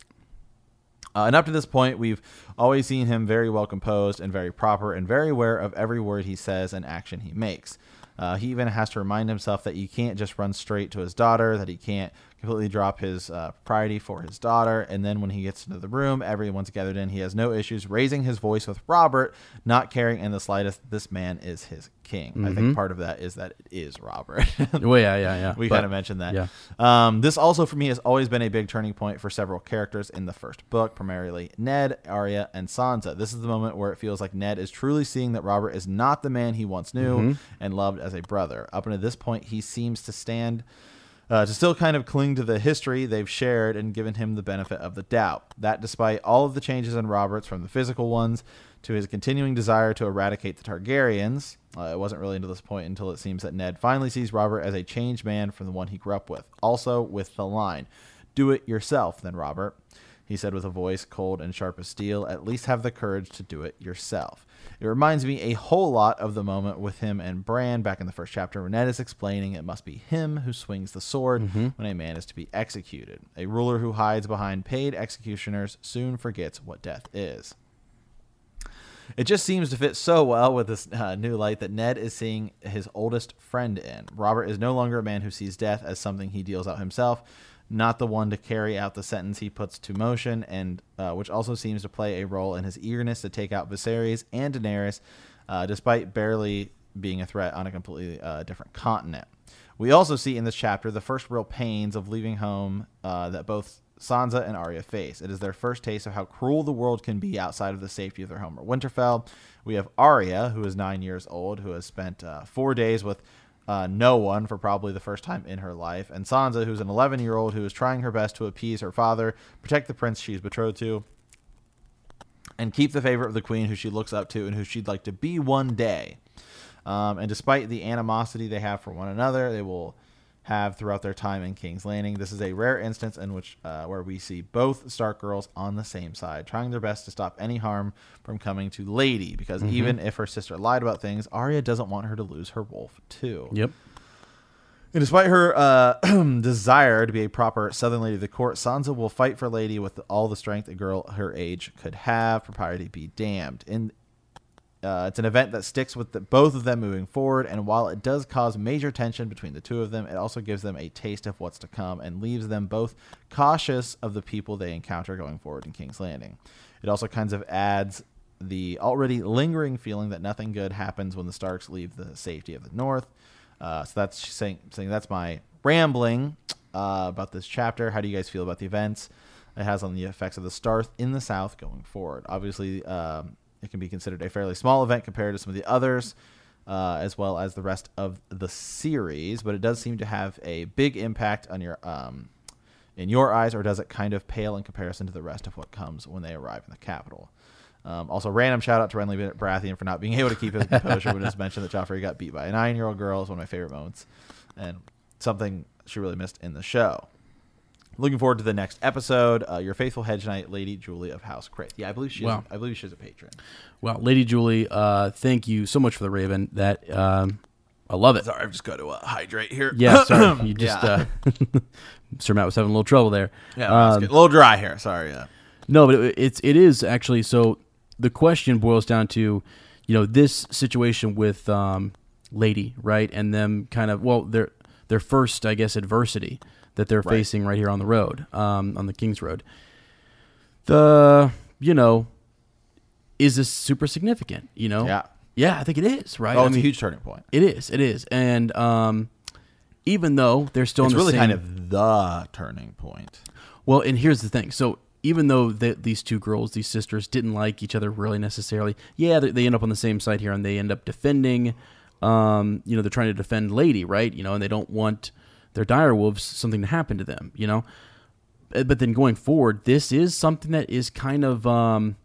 Uh, and up to this point, we've always seen him very well composed and very proper and very aware of every word he says and action he makes. Uh, he even has to remind himself that you can't just run straight to his daughter, that he can't completely drop his uh, propriety for his daughter. And then when he gets into the room, everyone's gathered in. He has no issues raising his voice with Robert, not caring in the slightest. This man is his king. I think part of that is that it is Robert. <laughs> Well, yeah, yeah, yeah. we kind of mentioned that. yeah. Um, this also for me has always been a big turning point for several characters in the first book, primarily Ned, Arya, and Sansa. This is the moment where it feels like Ned is truly seeing that Robert is not the man he once knew Mm-hmm. and loved as a brother. Up until this point, he seems to stand. Uh, to still kind of cling to the history they've shared and given him the benefit of the doubt. That, despite all of the changes in Roberts, from the physical ones to his continuing desire to eradicate the Targaryens, uh, it wasn't really until this point until it seems that Ned finally sees Robert as a changed man from the one he grew up with. Also, with the line, Do it yourself, then, Robert. He said with a voice cold and sharp as steel, At least have the courage to do it yourself. It reminds me a whole lot of the moment with him and Bran back in the first chapter Ned is explaining it must be him who swings the sword when a man is to be executed. A ruler who hides behind paid executioners soon forgets what death is. It just seems to fit so well with this uh, new light that Ned is seeing his oldest friend in. Robert is no longer a man who sees death as something he deals out himself, not the one to carry out the sentence he puts to motion, and uh, which also seems to play a role in his eagerness to take out Viserys and Daenerys, uh, despite barely being a threat on a completely uh, different continent. We also see in this chapter the first real pains of leaving home uh, that both Sansa and Arya face. It is their first taste of how cruel the world can be outside of the safety of their home or Winterfell. We have Arya, who is nine years old, who has spent uh, four days with uh, no one for probably the first time in her life, and Sansa, who's an 11 year old who is trying her best to appease her father, protect the prince she's betrothed to, and keep the favor of the queen who she looks up to and who she'd like to be one day. Um, and despite the animosity they have for one another, they will have throughout their time in King's Landing. This is a rare instance in which uh, where we see both Stark girls on the same side, trying their best to stop any harm from coming to Lady. Because even if her sister lied about things, Arya doesn't want her to lose her wolf too. Yep. And despite her uh, <clears throat> desire to be a proper Southern lady of the court, Sansa will fight for Lady with all the strength a girl her age could have. Propriety be damned. And uh, it's an event that sticks with the, both of them moving forward, and while it does cause major tension between the two of them, it also gives them a taste of what's to come and leaves them both cautious of the people they encounter going forward in King's Landing. It also kind of adds the already lingering feeling that nothing good happens when the Starks leave the safety of the North. Uh, so that's saying, saying that's my rambling uh, about this chapter. How do you guys feel about the events it has on the effects of the Stark in the South going forward? Obviously, um, it can be considered a fairly small event compared to some of the others, uh, as well as the rest of the series. But it does seem to have a big impact on your um, in your eyes, or does it kind of pale in comparison to the rest of what comes when they arrive in the capital? Um, also, random shout out to Renly Baratheon for not being <laughs> able to keep his composure when it's mentioned that Joffrey got beat by a nine year old girl is one of my favorite moments, and something she really missed in the show. Looking forward to the next episode. Uh, your faithful hedge knight, Lady Julie of House Crate. Yeah, I believe she. Wow. I believe she's a patron. Well, Lady Julie, uh, thank you so much for the Raven. That um, I love it. Sorry, I've just got to uh, hydrate here. Yeah, sorry, <coughs> you just Yeah. uh, <laughs> Sir Matt was having a little trouble there. Yeah, Um, a little dry here. Sorry. Yeah. No, but it, it's it is actually so. The question boils down to, you know, this situation with um, Lady, right, and them kind of well, their their first, I guess, adversity that they're Right. facing right here on the road, um, on the King's Road. The you know, is this super significant? You know, Yeah. yeah, I think it is. Right, Oh, I it's mean, a huge turning point. It is, it is, and um, even though they're still It's in the really same, kind of the turning point. well, and here's the thing. So even though the, these two girls, these sisters, didn't like each other really necessarily, yeah, they, they end up on the same side here, and they end up defending. Um, you know, they're trying to defend Lady, right? You know, and they don't want their dire wolves something to happen to them. You know, Uh, but then going forward, this is something that is kind of. Um,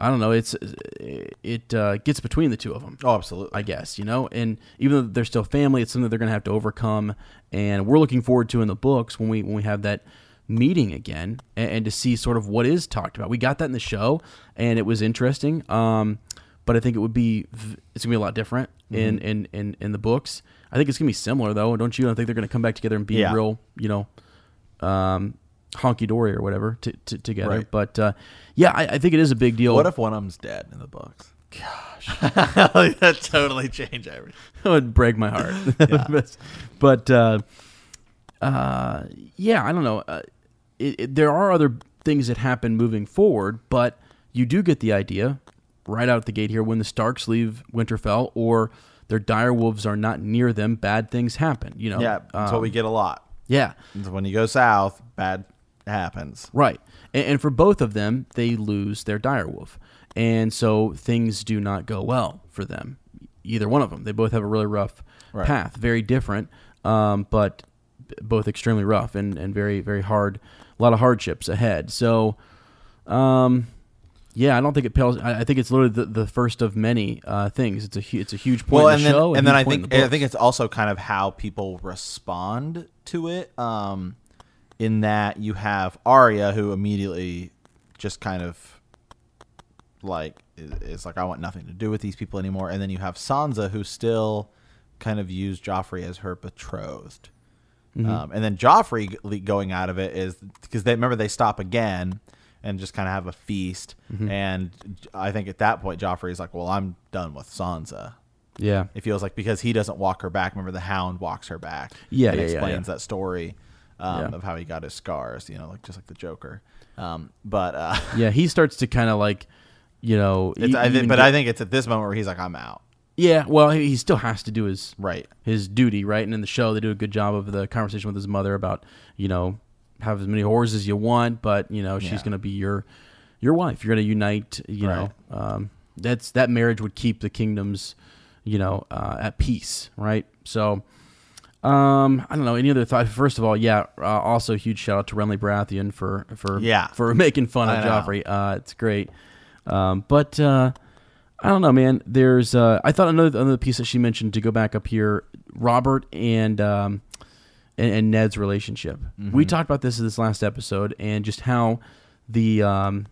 I don't know. It's it uh, gets between the two of them. Oh, absolutely. I guess, you know, and even though they're still family, it's something they're going to have to overcome, and we're looking forward to in the books when we when we have that meeting again and, and to see sort of what is talked about. We got that in the show, and it was interesting. Um, but I think it would be it's gonna be a lot different in, in in in the books. I think it's gonna be similar though, don't you? I think they're gonna come back together and be Yeah. real, you know, um, honky dory or whatever together. Right. But uh, yeah, I, I think it is a big deal. What if one of them's dead in the books? Gosh, <laughs> that totally change everything. <laughs> that would break my heart. <laughs> but but uh, uh, yeah, I don't know. Uh, it, it, there are other things that happen moving forward, but you do get the idea right out the gate here when the Starks leave Winterfell or their dire wolves are not near them, bad things happen. You know, Yeah, that's what Um, we get a lot. Yeah, When you go south, bad happens. Right. And, and for both of them, they lose their direwolf. And so things do not go well for them. Either one of them. They both have a really rough Right. path. Very different, um, but both extremely rough and, and very, very hard. A lot of hardships ahead. So, um, yeah, I don't think it pales. I, I think it's literally the, the first of many uh, things. It's a hu- it's a huge point Well, in and the then show, and then I think the I think it's also kind of how people respond to it. Um, in that you have Arya who immediately just kind of like is, is like I want nothing to do with these people anymore, and then you have Sansa who still kind of views Joffrey as her betrothed. Mm-hmm. Um, and then Joffrey going out of it is because they remember they stop again and just kind of have a feast. Mm-hmm. And I think at that point Joffrey's like, "Well, I'm done with Sansa." yeah. It feels like because he doesn't walk her back. Remember, the Hound walks her back. Yeah, and yeah, explains yeah. that story um, Yeah. of how he got his scars. You know, like just like the Joker. Um, but uh, <laughs> Yeah, he starts to kind of like, you know, it's, I think, but get- I think it's at this moment where he's like, "I'm out." Yeah, well, he he still has to do his Right. his duty, right? And in the show, they do a good job of the conversation with his mother about, you know, have as many whores as you want, but you know, she's Yeah. going to be your your wife. You're going to unite. You Right. know, um, that's that marriage would keep the kingdoms, you know, uh, at peace, right? So. Um, I don't know. Any other thought? First of all, yeah. Uh, also, huge shout out to Renly Baratheon for for Yeah. for <laughs> making fun I of know. Joffrey. Uh, it's great. Um, but uh, I don't know, man. There's uh, I thought another another piece that she mentioned to go back up here, Robert and um, and, and Ned's relationship. We talked about this in this last episode and just how the um,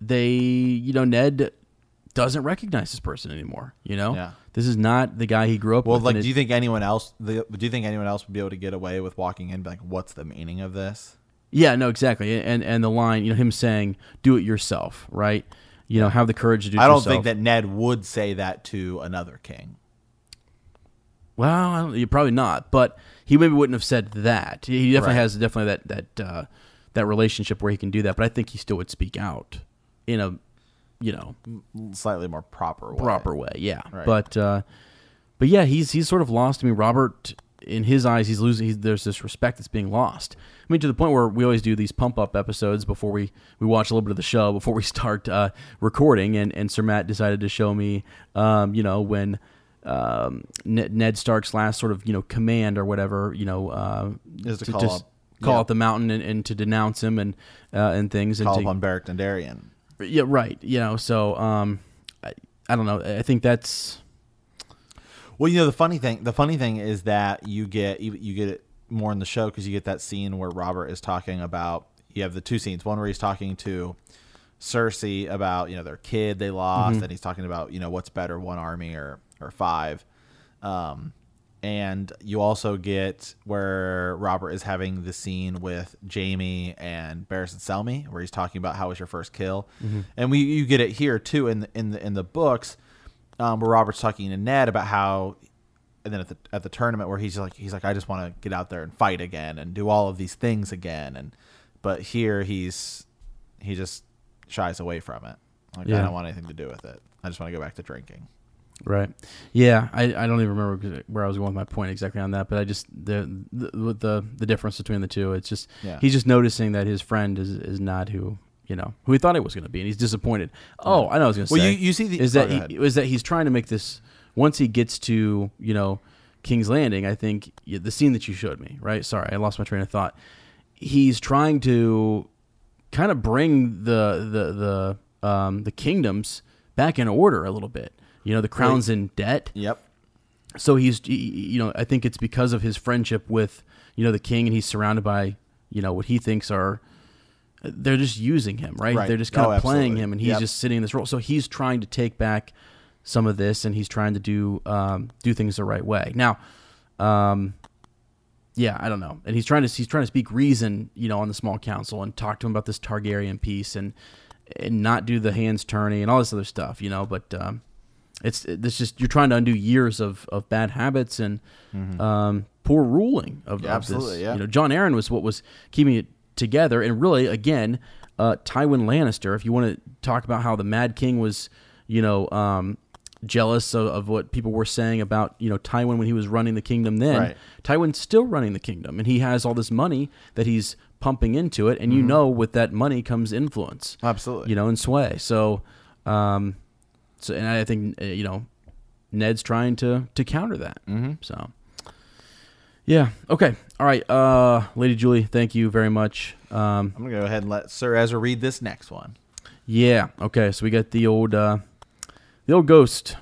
they you know Ned doesn't recognize this person anymore. You know, Yeah. this is not the guy he grew up Well, with. like, do it- you think anyone else? The, do you think anyone else would be able to get away with walking in, and be like, what's the meaning of this? Yeah, no, exactly. And and the line, you know, him saying, "Do it yourself," right? You know, have the courage to do. it I don't yourself. think that Ned would say that to another king. Well, I don't, you probably not, but he maybe wouldn't have said that. He definitely Right. has definitely that that uh, that relationship where he can do that. But I think he still would speak out in a you know Slightly more proper way. proper way. Yeah, Right. but uh, but yeah, he's he's sort of lost. I mean, Robert, in his eyes, he's losing. He's, there's this respect that's being lost. I mean, to the point where we always do these pump up episodes before we we watch a little bit of the show before we <laughs> start uh, recording. And and Sir Matt decided to show me, um, you know, when. Um, Ned, Ned Stark's last sort of you know command or whatever you know uh, Is to call just up- call yeah. out the mountain and, and to denounce him and uh, and things Call and to, upon Beric Dondarrion. yeah, right. You know, so um, I, I don't know. I think that's Well, you know the funny thing. The funny thing is that you get you, you get it more in the show because you get that scene where Robert is talking about. You have the two scenes. One where he's talking to Cersei about you know their kid they lost, and he's talking about you know what's better, one army or or five. Um, and you also get where Robert is having the scene with Jaime and Barristan Selmy, where he's talking about how was your first kill, and we you get it here too in the, in the in the books, um, where Robert's talking to Ned about how, and then at the at the tournament where he's like he's like I just want to get out there and fight again and do all of these things again, and but here he's he just shies away from it. Like I don't want anything to do with it. I just want to go back to drinking. Right. Yeah, I, I don't even remember where I was going with my point exactly on that, but I just the the the the difference between the two. It's just Yeah. he's just noticing that his friend is is not who you know who he thought it was going to be, and he's disappointed. Oh, I know I was going to Well, say. you- you see the- is oh, that he, is that he's trying to make this once he gets to you know King's Landing. I think the scene that you showed me. Right. Sorry, I lost my train of thought. He's trying to kind of bring the the the um, the kingdoms back in order a little bit. You know, the crown's in debt, Yep. so he's you know I think it's because of his friendship with you know the king, and he's surrounded by you know what he thinks are they're just using him, right? Right. They're just kind Oh, of playing absolutely. him, and he's Yep. just sitting in this role. So he's trying to take back some of this, and he's trying to do um, do things the right way. Now, um, yeah, I don't know, and he's trying to he's trying to speak reason, you know, on the small council and talk to him about this Targaryen piece and and not do the hands turning and all this other stuff, you know. But um, it's it's just you're trying to undo years of, of bad habits and um, poor ruling of, Mm-hmm. Yeah, of this. absolutely, yeah. You know, Jon Arryn was what was keeping it together, and really, again, uh, Tywin Lannister. If you want to talk about how the Mad King was, you know, um, jealous of, of what people were saying about you know Tywin when he was running the kingdom, then Right. Tywin's still running the kingdom, and he has all this money that he's pumping into it, and you know, with that money comes influence Mm-hmm. Absolutely. you know, and sway. So, um, so and I think uh, you know, Ned's trying to to counter that. Mm-hmm. So, yeah, okay, all right, uh, Lady Julie, thank you very much. Um, I'm gonna go ahead and let Sir Ezra read this next one. yeah, okay, so we got the old uh, the old ghost.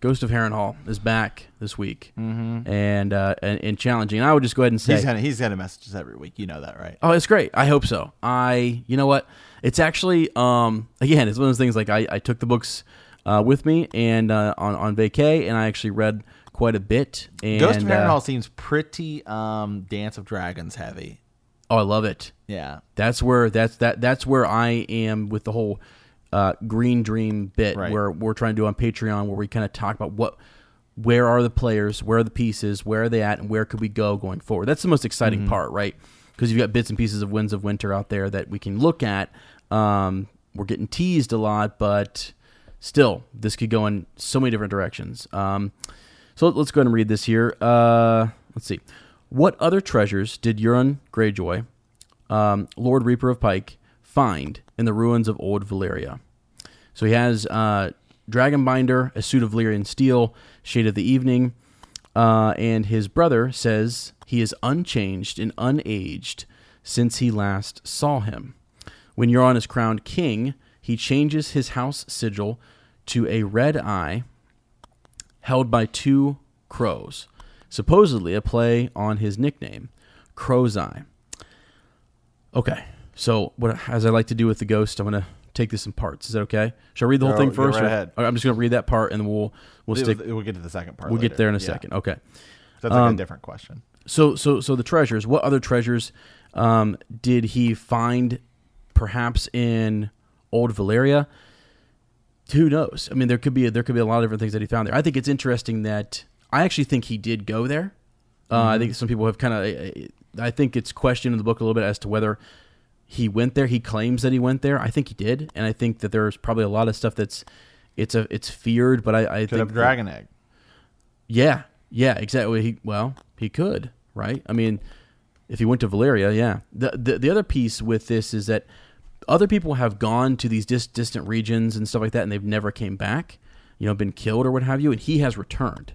Ghost of Harrenhal is back this week, mm-hmm. and, uh, and and challenging. And I would just go ahead and say He's gonna he's gonna message us every week. You know that, right? Oh, it's great. I hope so. I, you know what? It's actually, um, again, it's one of those things. Like I, I took the books uh, with me and uh, on on vacay, and I actually read quite a bit. And, Ghost of uh, Harrenhal seems pretty um, Dance of Dragons heavy. oh, I love it. Yeah. That's where that's that that's where I am with the whole uh, Green Dream bit, Right. where we're trying to do on Patreon, where we kind of talk about what. Where are the players? Where are the pieces? Where are they at? And where could we go going forward? That's the most exciting Mm-hmm. part, right? Because you've got bits and pieces of Winds of Winter out there that we can look at. Um, we're getting teased a lot, but still, this could go in so many different directions. Um, so let's go ahead and read this here. Uh, let's see. What other treasures did Euron Greyjoy, um, Lord Reaper of Pike, find in the ruins of Old Valyria? So he has uh, Dragonbinder, a suit of Valyrian steel, Shade of the Evening, uh, and his brother says he is unchanged and unaged since he last saw him. When Euron is crowned king, he changes his house sigil to a red eye held by two crows, supposedly a play on his nickname, Crow's Eye. Okay, so what as I like to do with the ghost, I'm gonna take this in parts. Is that okay? Should I read the whole Go- thing first? right ahead. I'm just going to read that part, and then we'll we'll stick. we'll get to the second part. We'll get there in a Yeah. second. Okay. That's like Um, a different question. So so so the treasures. What other treasures um, did he find? Perhaps in old Valyria. Who knows? I mean, there could be there could be a lot of different things that he found there. I think it's interesting that I actually think he did go there. Uh, I think some people have kind of. I think it's questioned in the book a little bit as to whether he went there. He claims that he went there. I think he did, and I think that there's probably a lot of stuff that's it's a it's feared. But I, I Could think have that- dragon egg. yeah, yeah, exactly. He well, he could, right? I mean, if he went to Valyria, yeah. The the, the other piece with this is that other people have gone to these dis- distant regions and stuff like that, and they've never came back. You know, been killed or what have you, and he has returned,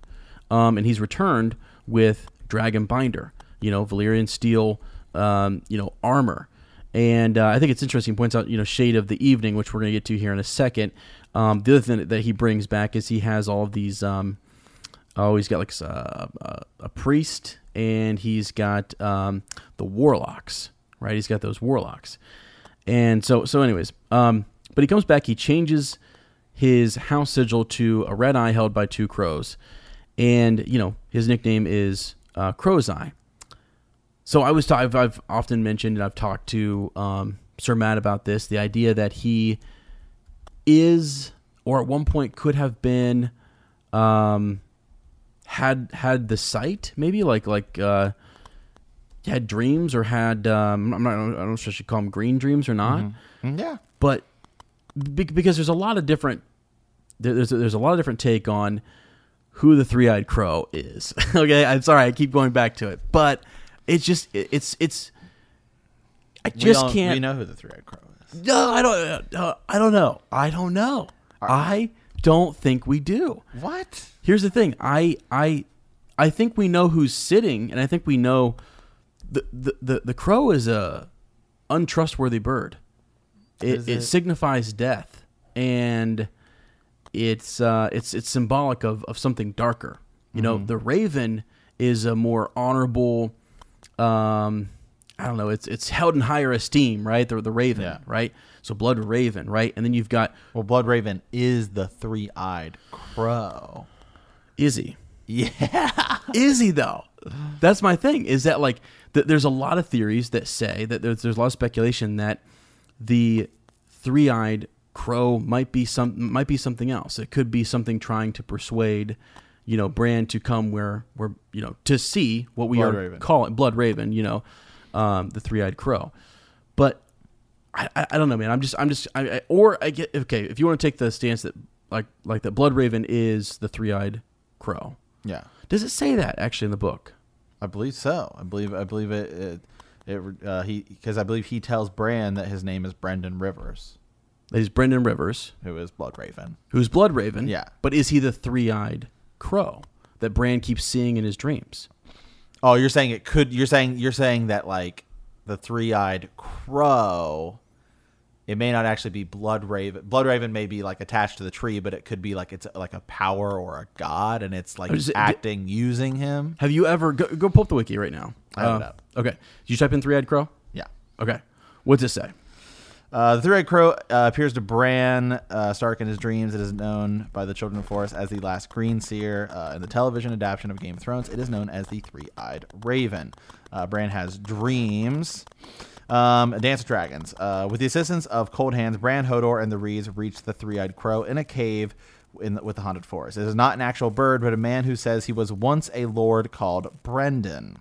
um, and he's returned with Dragonbinder. You know, Valyrian steel, um, you know, armor. And uh, I think it's interesting. Points out, you know, shade of the evening, which we're going to get to here in a second. Um, the other thing that he brings back is he has all of these. Um, Oh, he's got like a, a, a priest, and he's got um, the warlocks, right? He's got those warlocks, and so so. Anyways, um, but he comes back. He changes his house sigil to a red eye held by two crows, and you know his nickname is uh, Crow's Eye. So I was ta- I've, I've often mentioned and I've talked to um, Sir Matt about this. The idea that he is, or at one point could have been, um, had had the sight maybe like like uh, had dreams or had um, I'm not I don't know if I should call them green dreams or not, Mm, Yeah. but because there's a lot of different there's a, there's a lot of different take on who the three-eyed crow is. <laughs> okay, I'm sorry I keep going back to it, but it's just it's it's I just don't- can't We know who the three-eyed crow is. no, I don't. Uh, I don't know. I don't know. I don't think we do. What? Here's the thing. I I I think we know who's sitting, and I think we know the the the, the crow is a untrustworthy bird. It, it it? signifies death, and it's uh, it's it's symbolic of, of something darker. You know, the raven is a more honorable. Um, I don't know. It's it's held in higher esteem, right? The the raven, Yeah. right? So blood raven, right? And then you've got Well, Blood Raven is the three-eyed crow. Is <laughs> he? Yeah. Is he though? That's my thing. Is that like th- there's a lot of theories that say that there's, there's a lot of speculation that the three-eyed crow might be some might be something else. It could be something trying to persuade, you know, Bran to come where where you know to see what we Blood are Raven. calling Blood Raven. You know, um, the three-eyed crow. But I, I, I don't know, man. I'm just I'm just I, I, or I get okay. If you want to take the stance that like like that Blood Raven is the three-eyed crow. Yeah. Does it say that actually in the book? I believe so. I believe I believe it. It, it uh, he because I believe he tells Bran that his name is Brendan Rivers, That he's Brendan Rivers, who is Blood Raven. who's Blood Raven. Yeah. But is he the three-eyed crow that Bran keeps seeing in his dreams? Oh, you're saying it could. You're saying you're saying that like the three-eyed crow. It may not actually be Blood Raven. Blood Raven may be like attached to the tree, but it could be like it's like a power or a god, and it's like it- acting using him. Have you ever go, go pull up the wiki right now? I have it Uh, up. Okay. Did you type in three-eyed crow? Yeah. Okay. What's it say? Uh, the three-eyed crow uh, appears to Bran uh, Stark in his dreams. It is known by the Children of the Forest as the Last Green Seer. Uh, in the television adaptation of Game of Thrones, it is known as the Three-Eyed Raven. Uh, Bran has dreams. Um, Dance of Dragons. Uh, with the assistance of Cold Hands, Bran, Hodor, and the Reeds reach the Three-Eyed Crow in a cave in the, with the Haunted Forest. It is not an actual bird, but a man who says he was once a lord called Brendan.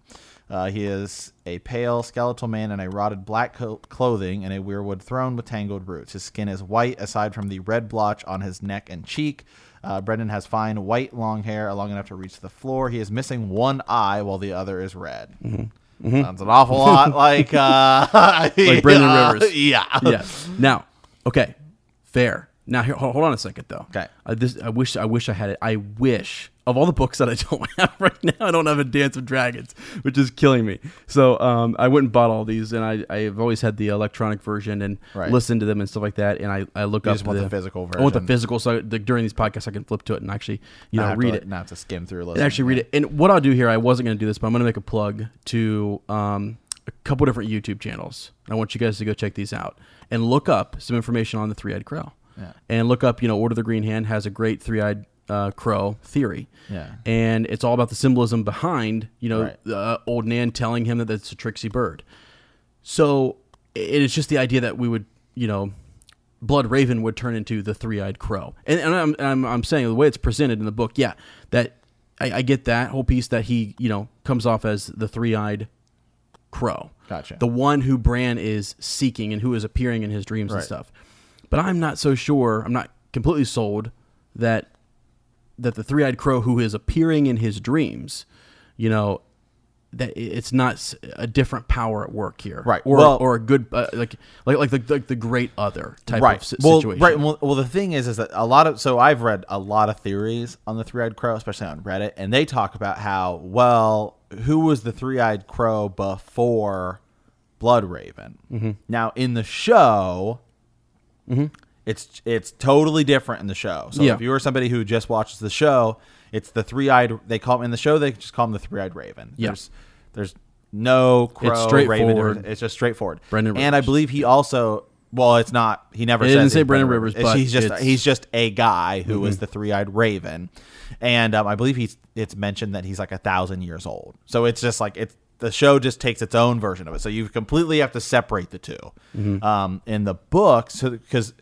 Uh, he is a pale, skeletal man in a rotted black co- clothing and a weirwood throne with tangled roots. His skin is white, aside from the red blotch on his neck and cheek. Uh, Brendan has fine, white, long hair, long enough to reach the floor. He is missing one eye, while the other is red. Sounds an awful lot <laughs> like uh, <laughs> Like Brendan yeah, Rivers. <laughs> Yeah. yeah. Now, okay, fair. Now, here, hold, on a second though. Okay. Uh, this, I wish, I wish I had it. I wish of all the books that I don't <laughs> have right now, I don't have a Dance of Dragons, which is killing me. So, um, I went and bought all these, and I, I've always had the electronic version and Right. listened to them and stuff like that. And I, I look You up want the physical version. I want the physical, so the, during these podcasts, I can flip to it and actually, you Not know, to, read like, it. Not have to skim through. and actually read it. And what I'll do here, I wasn't going to do this, but I'm going to make a plug to um, a couple different YouTube channels. I want you guys to go check these out and look up some information on the three eyed crow. Yeah. And look up, you know, Order of the Green Hand has a great three eyed uh, crow theory. Yeah. And it's all about the symbolism behind, you know, Right. uh, old Nan telling him that it's a tricksy bird. So it is just the idea that we would, you know, Blood Raven would turn into the three-eyed crow, and, and I'm, I'm I'm saying the way it's presented in the book, yeah, that I, I get that whole piece that he you know comes off as the three-eyed crow, Gotcha. the one who Bran is seeking and who is appearing in his dreams and stuff. But I'm not so sure. I'm not completely sold that that the three-eyed crow who is appearing in his dreams, you know, that it's not a different power at work here, Right. Or Well- or a good uh, like like like the like the great other type right. of si- well, situation. Right. Well, well, the thing is, is that a lot of so I've read a lot of theories on the three-eyed crow, especially on Reddit, and they talk about how well who was the three-eyed crow before Blood Raven. Mm-hmm. Now in the show, it's it's totally different in the show. So Yeah. if you are somebody who just watches the show, it's the three-eyed. They call him in the show. They just call him the three-eyed Raven. Yeah. There's there's no crow Raven. straightforward. It's just straightforward. Brendan and I Rivers. believe he also. Well, it's not. He never It didn't say Brendan Rivers, It's- but he's just it's- Mm-hmm. he's just a guy who is the three-eyed Raven, and um, I believe he's it's mentioned that he's like a thousand years old. So it's just like it's the show just takes its own version of it. So you completely have to separate the 2 Mm-hmm. Um, in the book, so because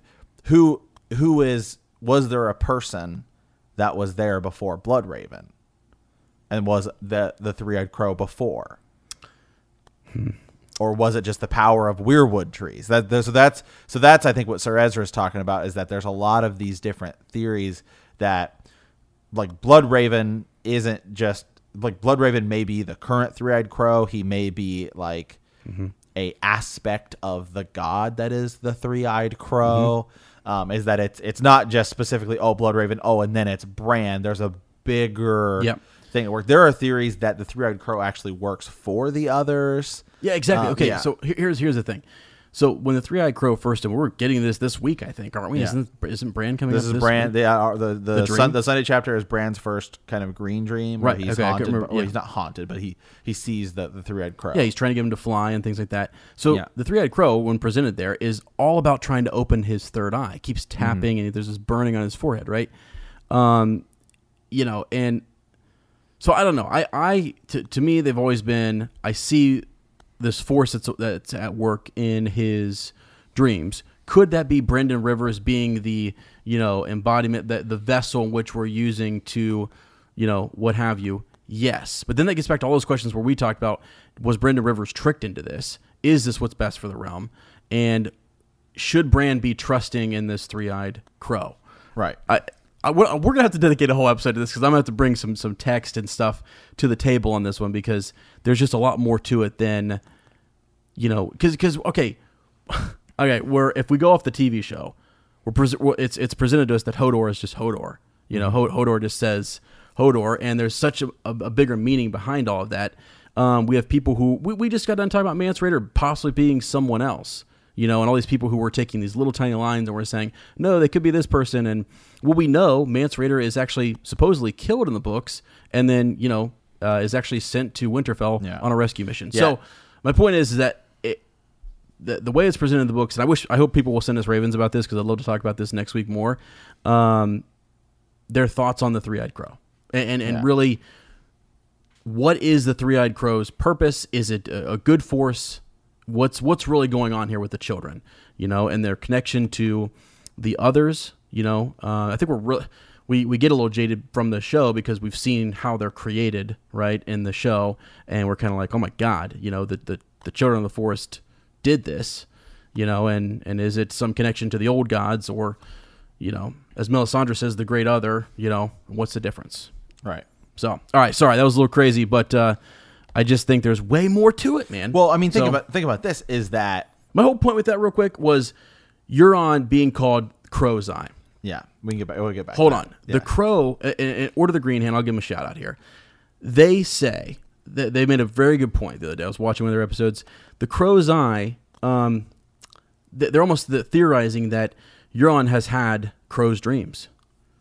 who who is was there a person that was there before Blood Raven, and was the the three-eyed crow before? Hmm. or was it just the power of weirwood trees? That so that's so that's I think what Sir Ezra is talking about is that there's a lot of these different theories that like Blood Raven isn't just like Blood Raven may be the current three-eyed crow. He may be like mm-hmm. a aspect of the god that is the three-eyed crow. Mm-hmm. Um, is that it's it's not just specifically oh Blood Raven oh and then it's Bran. There's a bigger Yep. thing at work. There are theories that the three-eyed crow actually works for the others. Yeah, exactly. Um, okay, yeah. so here's here's the thing. So when the three-eyed crow first, and we're getting this this week, I think, aren't we? Yeah. Isn't isn't Bran coming? This is Bran. week? The uh, the the, The sun, the Sunday chapter is Bran's first kind of green dream. Right, He's okay, haunted. remember- but- well, yeah. he's not haunted, but he he sees the the three eyed crow. Yeah, he's trying to get him to fly and things like that. So Yeah. the three-eyed crow, when presented there, is all about trying to open his third eye. Keeps Mm-hmm. tapping, and there's this burning on his forehead, right? Um, you know, and so I don't know. I, I to, to me, they've always been. I see this force that's that's at work in his dreams. Could that be Brendan Rivers being the you know embodiment that the vessel in which we're using to, you know, what have you? Yes, but then that gets back to all those questions where we talked about was Brendan Rivers tricked into this? Is this what's best for the realm? And should Bran be trusting in this three-eyed crow? right. I, I, we're we're gonna have to dedicate a whole episode to this because I'm gonna have to bring some some text and stuff to the table on this one because there's just a lot more to it than you know because because okay <laughs> okay we're if we go off the TV show we're, pres- we're it's it's presented to us that Hodor is just Hodor. You know Ho- Hodor just says Hodor and there's such a, a, a bigger meaning behind all of that. Um, we have people who we, we just got done talking about Mance Rayder possibly being someone else you know, and all these people who were taking these little tiny lines and were saying, no, they could be this person. And well, we know Mance Rayder is actually supposedly killed in the books and then, you know, uh, is actually sent to Winterfell Yeah. on a rescue mission. Yeah. So my point is, is that it, the, the way it's presented in the books, and I wish, I hope people will send us Ravens about this because I'd love to talk about this next week more. Um, their thoughts on the three eyed crow and, and, and Yeah. really what is the three eyed crow's purpose? Is it a, a good force? What's what's really going on here with the children, you know, and their connection to the others, you know? Uh, I think we're really we, we get a little jaded from the show because we've seen how they're created, right, in the show, and we're kind of like, oh my god, you know, the, the the children of the forest did this, you know, and and is it some connection to the old gods or, you know, as Melisandre says, the great other, you know, what's the difference? Right. So, all right, sorry, that was a little crazy, but uh, I just think there's way more to it, man. Well, I mean, think So, about think about this. Is that my whole point with that, real quick, was Euron being called Crow's Eye. yeah? We can get back. We'll get back. Hold on, that. the Crow, in, in Order of the Green Hand. I'll give them a shout out here. They say that they made a very good point the other day. I was watching one of their episodes. The Crow's Eye. Um, they're almost the- theorizing that Euron has had Crow's dreams,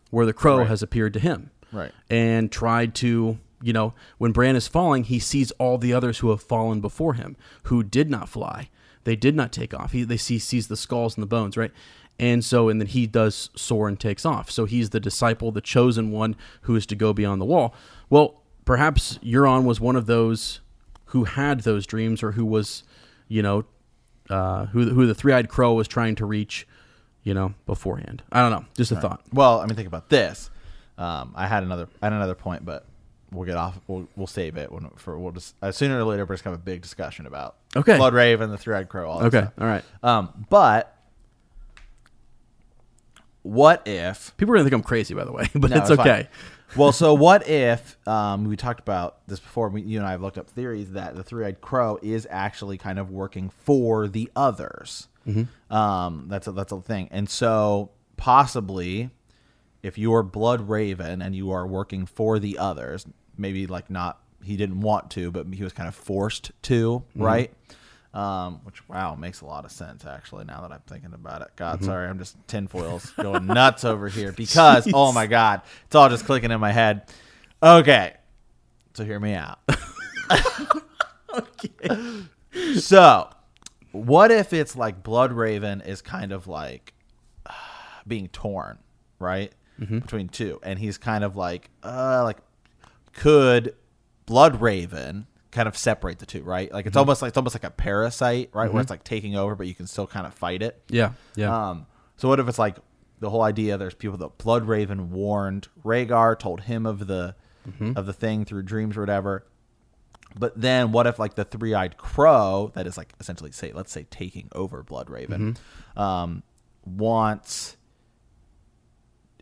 where the Crow Right. has appeared to him. Right. and tried to you know, when Bran is falling, he sees all the others who have fallen before him, who did not fly, they did not take off. He they see sees the skulls and the bones, right? And so, and then he does soar and takes off. So he's the disciple, the chosen one, who is to go beyond the wall. Well, perhaps Euron was one of those who had those dreams, or who was, you know, uh, who who the three eyed crow was trying to reach, you know, beforehand. I don't know. Just a thought. Well, I mean, think about this. Um, I had another, I had another point, but we'll get off. We'll, we'll save it when, for we'll just uh, sooner or later. We're just gonna have a big discussion about Okay. Blood Raven, the Three Eyed Crow. All Okay. stuff. All right. Um, but what if People are gonna think I'm crazy, by the way, <laughs> but No, it's fine. okay. <laughs> well, so what <laughs> if um, we talked about this before? We, you and I have looked up theories that the three-eyed crow is actually kind of working for the others. Um, that's a, that's a thing, and so possibly, if you are Blood Raven and you are working for the others, maybe like not he didn't want to, but he was kind of forced to, right? Um, which wow makes a lot of sense actually. Now that I'm thinking about it, God, sorry, I'm just tinfoils going nuts over here <laughs> because oh my God, it's all just clicking in my head. Okay, so hear me out. <laughs> Okay. So, what if it's like Blood Raven is kind of like <sighs> being torn, right? Between two. And he's kind of like, uh, like, could Blood Raven kind of separate the two, right? Like, it's almost like, it's almost like a parasite, right? Where it's like taking over, but you can still kind of fight it. Yeah. Yeah. Um, so what if it's like the whole idea? There's people that Blood Raven warned Rhaegar, told him of the of the thing through dreams or whatever. But then what if like the three eyed crow that is like essentially say let's say taking over Blood Raven um, wants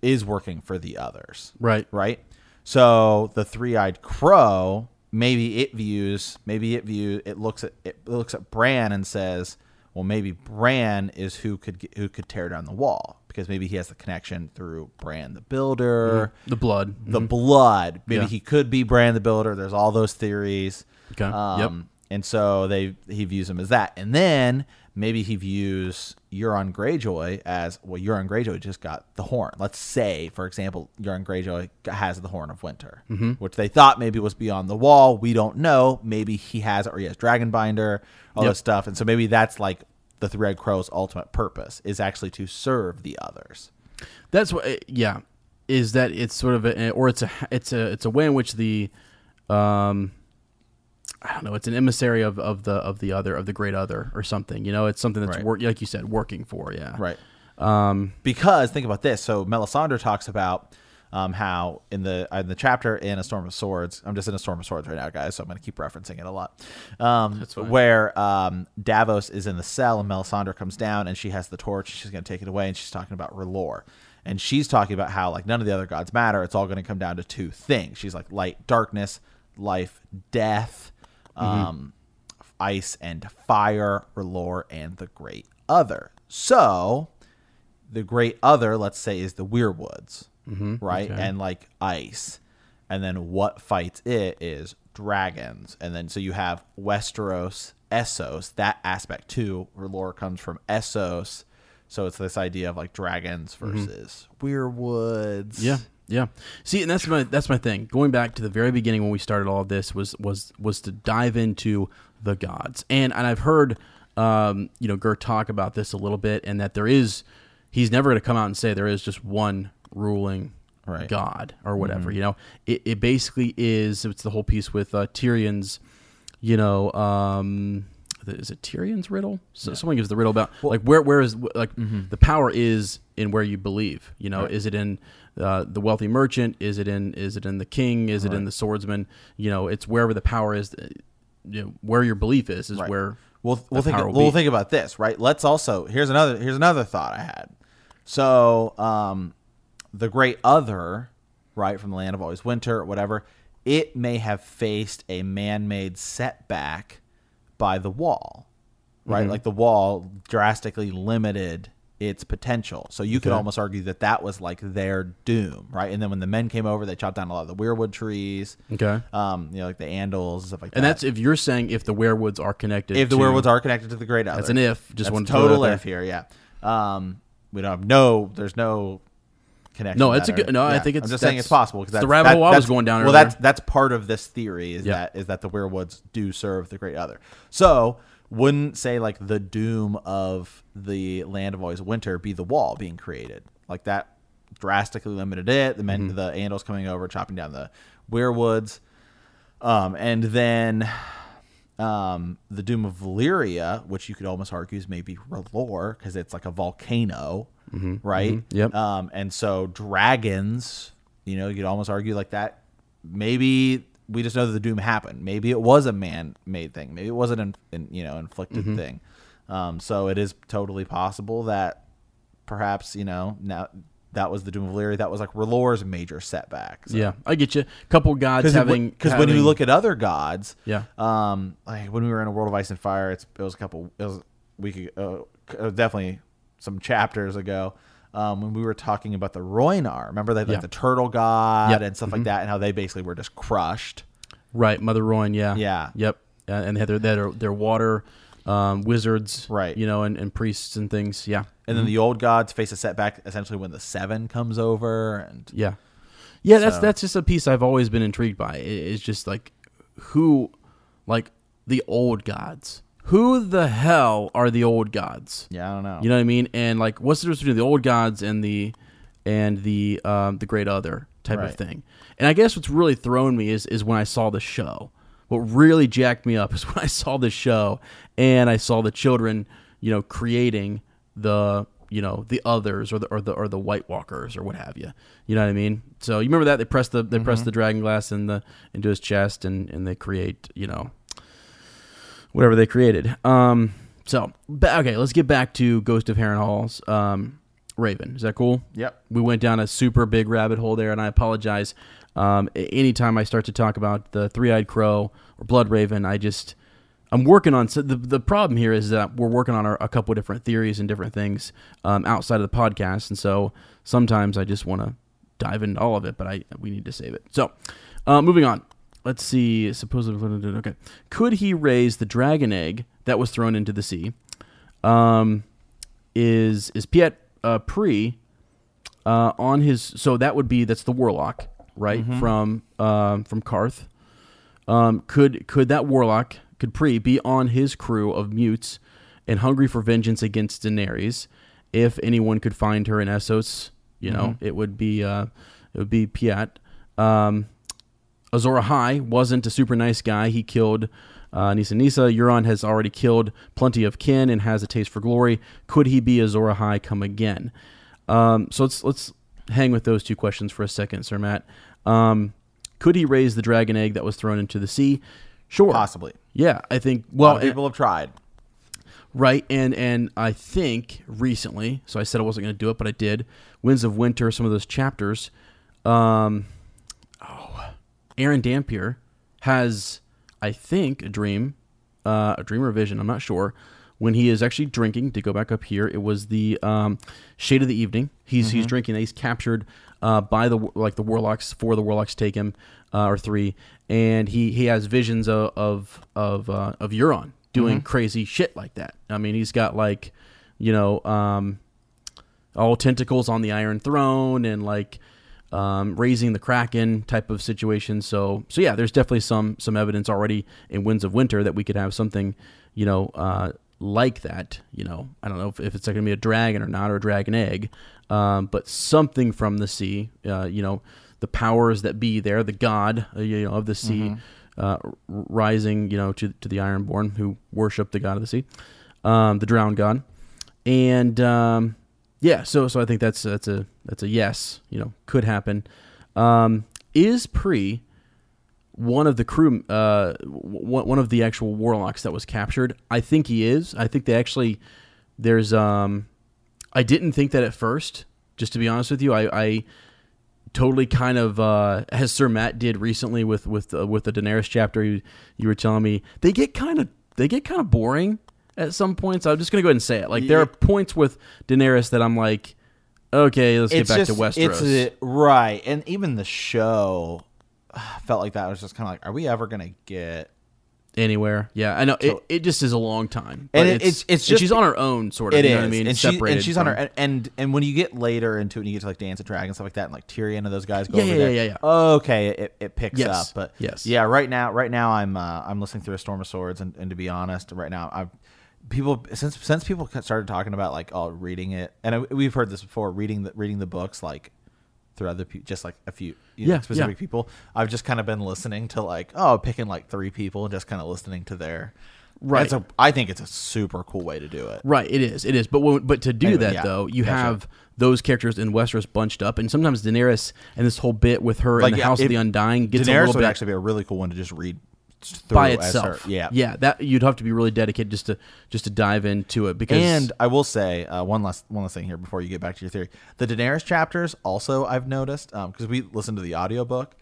is working for the others right. right? So the three-eyed crow, maybe it views, maybe it views, it looks at it looks at Bran and says, well, maybe Bran is who could who could tear down the wall because maybe he has the connection through Bran the Builder, The blood. the blood. Maybe Yeah. he could be Bran the Builder. There's all those theories. Okay. Um, Yep. And so they he views him as that, and then maybe he views Euron Greyjoy as well. Euron Greyjoy just got the horn. Let's say, for example, Euron Greyjoy has the horn of winter, Mm-hmm. which they thought maybe was beyond the wall. We don't know. Maybe he has it, or he has Dragonbinder, all Yep. this stuff, and so maybe that's like the Three Eyed Crow's ultimate purpose is actually to serve the others. That's what. Yeah, is that it's sort of a, or it's a it's a it's a way in which the, um, I don't know. It's an emissary of, of the of the other of the great other or something. You know, it's something that's Right. work like you said, working for. Yeah. Right. Um. because think about this. So Melisandre talks about um, how in the in the chapter in A Storm of Swords. I'm just in A Storm of Swords right now, guys. So I'm going to keep referencing it a lot. Um. Where um, Davos is in the cell and Melisandre comes down and she has the torch. She's going to take it away and she's talking about R'hllor. And she's talking about how like none of the other gods matter. It's all going to come down to two things. She's like light, darkness, life, death, Mm-hmm. um, ice and fire, R'hllor, and the Great Other. So the great other, let's say, is the Weirwoods, mm-hmm. right? okay. And like ice. And then what fights it is dragons. And then so you have Westeros, Essos, that aspect too, lore comes from Essos. So it's this idea of like dragons mm-hmm. versus Weirwoods. Yeah. Yeah. See, and that's my that's my thing. Going back to the very beginning when we started all of this was was was to dive into the gods. And and I've heard um, you know, Gert talk about this a little bit and that there is he's never gonna come out and say there is just one ruling Right. god or whatever. You know, it, it basically is it's the whole piece with uh, Tyrion's, you know, um, is it Tyrion's riddle? So someone gives the riddle about like where where is like the power is in where you believe. You know, is it in uh, the wealthy merchant? Is it in is it in the king? Is it in the swordsman? You know, it's wherever the power is. uh, You know, where your belief is is Right. where We'll we'll think we'll be. think about this, right? Let's also here's another here's another thought I had. So, um, the great other, right from the land of always winter, or whatever, it may have faced a man-made setback by the wall, right? Mm-hmm. Like the wall drastically limited its potential. So you could almost argue that that was like their doom, right? And then when the men came over, they chopped down a lot of the weirwood trees, okay. um, you know, like the andals, and stuff like And that. And that's if you're saying if the weirwoods are connected. if the to, werewolves are connected to the great other. That's an if. Just one to total if here, yeah. Um, we don't have no. There's no connection. No, it's a good- or- no, I think it's- I'm just saying it's possible because the rabbit that- hole I was going down Well, earlier. that's that's part of this theory is Yeah. that is that the weirwoods do serve the great other. So wouldn't say like the doom of the land of always winter be the wall being created like that drastically limited it. The men, Mm-hmm. the Andals coming over, chopping down the weirwoods, um, and then um, the Doom of Valyria, which you could almost argue is maybe R'hllor because it's like a volcano, right? Mhm. Yep. Um, and so dragons, you know, you could almost argue like that. Maybe we just know that the Doom happened. Maybe it was a man-made thing. Maybe it wasn't an, an you know inflicted Mm-hmm. thing. Um, so it is totally possible that perhaps you know now that was the Doom of Valyria. That was like R'hllor's major setback. So Yeah, I get you. Couple gods because having because when you look at other gods, Yeah. um, like when we were in a World of Ice and Fire, it's it was a couple, it was a week ago, uh, definitely some chapters ago, um, when we were talking about the Rhoynar. Remember that like Yeah. the turtle god Yep. Mm-hmm. and stuff like that, and how they basically were just crushed. right, Mother Rhoyne, yeah, Yeah. yep, and they had their their, their water um, wizards, Right. You know, and, and priests and things, yeah, And then the old gods face a setback essentially when the seven comes over, and yeah, yeah. That's So- that's just a piece I've always been intrigued by. It's just like who, like the old gods. Who the hell are the old gods? yeah, I don't know. You know what I mean? And like, what's the difference between the old gods and the and the um, the great other type Right. of thing? And I guess what's really thrown me is is when I saw the show. What really jacked me up is <laughs> when I saw the show and I saw the children, you know, creating the you know the others or the or the or the White Walkers or what have you. You know what I mean? So you remember that they press the they press the dragon glass in the into his chest and and they create you know whatever they created. Um, so okay, let's get back to Ghost of Harrenhal's um, Raven. Is that cool? Yep. We went down a super big rabbit hole there, and I apologize. Um, anytime I start to talk about the three-eyed crow or blood raven, I just I'm working on. So the the problem here is that we're working on our, a couple of different theories and different things um, outside of the podcast, and so sometimes I just want to dive into all of it, but I we need to save it. So, uh, moving on. Let's see. Supposedly, okay. Could he raise the dragon egg that was thrown into the sea? Um, is is Pyat uh, Pree uh, on his? So that would be that's the warlock, right from um, from Qarth. Um, could could that warlock could Pree be on his crew of mutes and hungry for vengeance against Daenerys? If anyone could find her in Essos, you know, it would be uh, it would be Pyat. Um, Azor Ahai wasn't a super nice guy. He killed uh, Nissa Nissa. Euron has already killed plenty of kin and has a taste for glory. Could he be Azor Ahai come again? Um, so let's let's hang with those two questions for a second, Sir Matt. Um, could he raise the dragon egg that was thrown into the sea? Sure, Possibly. Yeah, I think. A lot Well, of people have tried. Right, and and I think recently, so I said I wasn't going to do it, but I did. Winds of Winter, some of those chapters. Um, oh, Aeron Damphair has, I think, a dream, uh, a dream or vision. I'm not sure. When he is actually drinking, to go back up here, it was the um, shade of the evening. He's he's drinking. He's captured uh, by the like the warlocks. Four of the warlocks take him, uh, or three, and he he has visions of of of, uh, of Euron doing crazy shit like that. I mean, he's got like, you know, um, all tentacles on the Iron Throne and like um, raising the Kraken type of situation. So, so yeah, there's definitely some some evidence already in Winds of Winter that we could have something, you know, uh, like that. You know, I don't know if, if it's going to be a dragon or not or a dragon egg, um, but something from the sea. Uh, you know, the powers that be there, the god, uh, you know, of the sea. Uh, r- rising, you know, to to the Ironborn who worship the god of the sea, um, the drowned god, and um, yeah, so so I think that's that's a that's a yes. You know, could happen. Um, is Pree one of the crew, uh, w- one of the actual warlocks that was captured? I think he is. I think they actually there's um, I didn't think that at first. Just to be honest with you, I. I totally kind of uh, as Sir Matt did recently with with uh, with the Daenerys chapter. You, you were telling me they get kind of they get kind of boring at some points. I'm just gonna go ahead and say it. Like there are points with Daenerys that I'm like, okay, let's get back to Westeros. It's a, right, and even the show uh, <sighs> felt like that. I was just kind of like, are we ever gonna get anywhere. Yeah, I know it, it just is a long time. And but it- it's- it's and just- she's on her own sort of. It you is, know what I mean? and, she, and she's on her from- and, and and when you get later into it, and you get to like Dance of Dragons stuff like that, and like Tyrion and those guys go Yeah, over yeah, there. yeah, yeah, yeah. Okay, it, it picks Yes, up, but yes. yeah. Right now, right now, I'm uh, I'm listening through a Storm of Swords, and, and to be honest, right now, I've people since since people started talking about like oh reading it, and I, we've heard this before, reading the reading the books like through other people, just like a few you know, Yeah, specific yeah. people. I've just kind of been listening to like oh picking like three people and just kind of listening to their. Right. It's a, I think it's a super cool way to do it. Right, it is, it is. But when, but to do Anyway, that yeah. though, you have those characters in Westeros bunched up, and sometimes Daenerys and this whole bit with her in the House of the Undying gets a Daenerys little would bit actually be a really cool one to just read by itself. Yeah, yeah. That you'd have to be really dedicated just to just to dive into it because And I will say uh, one last one last thing here before you get back to your theory. The Daenerys chapters also I've noticed because we listened to the audiobook.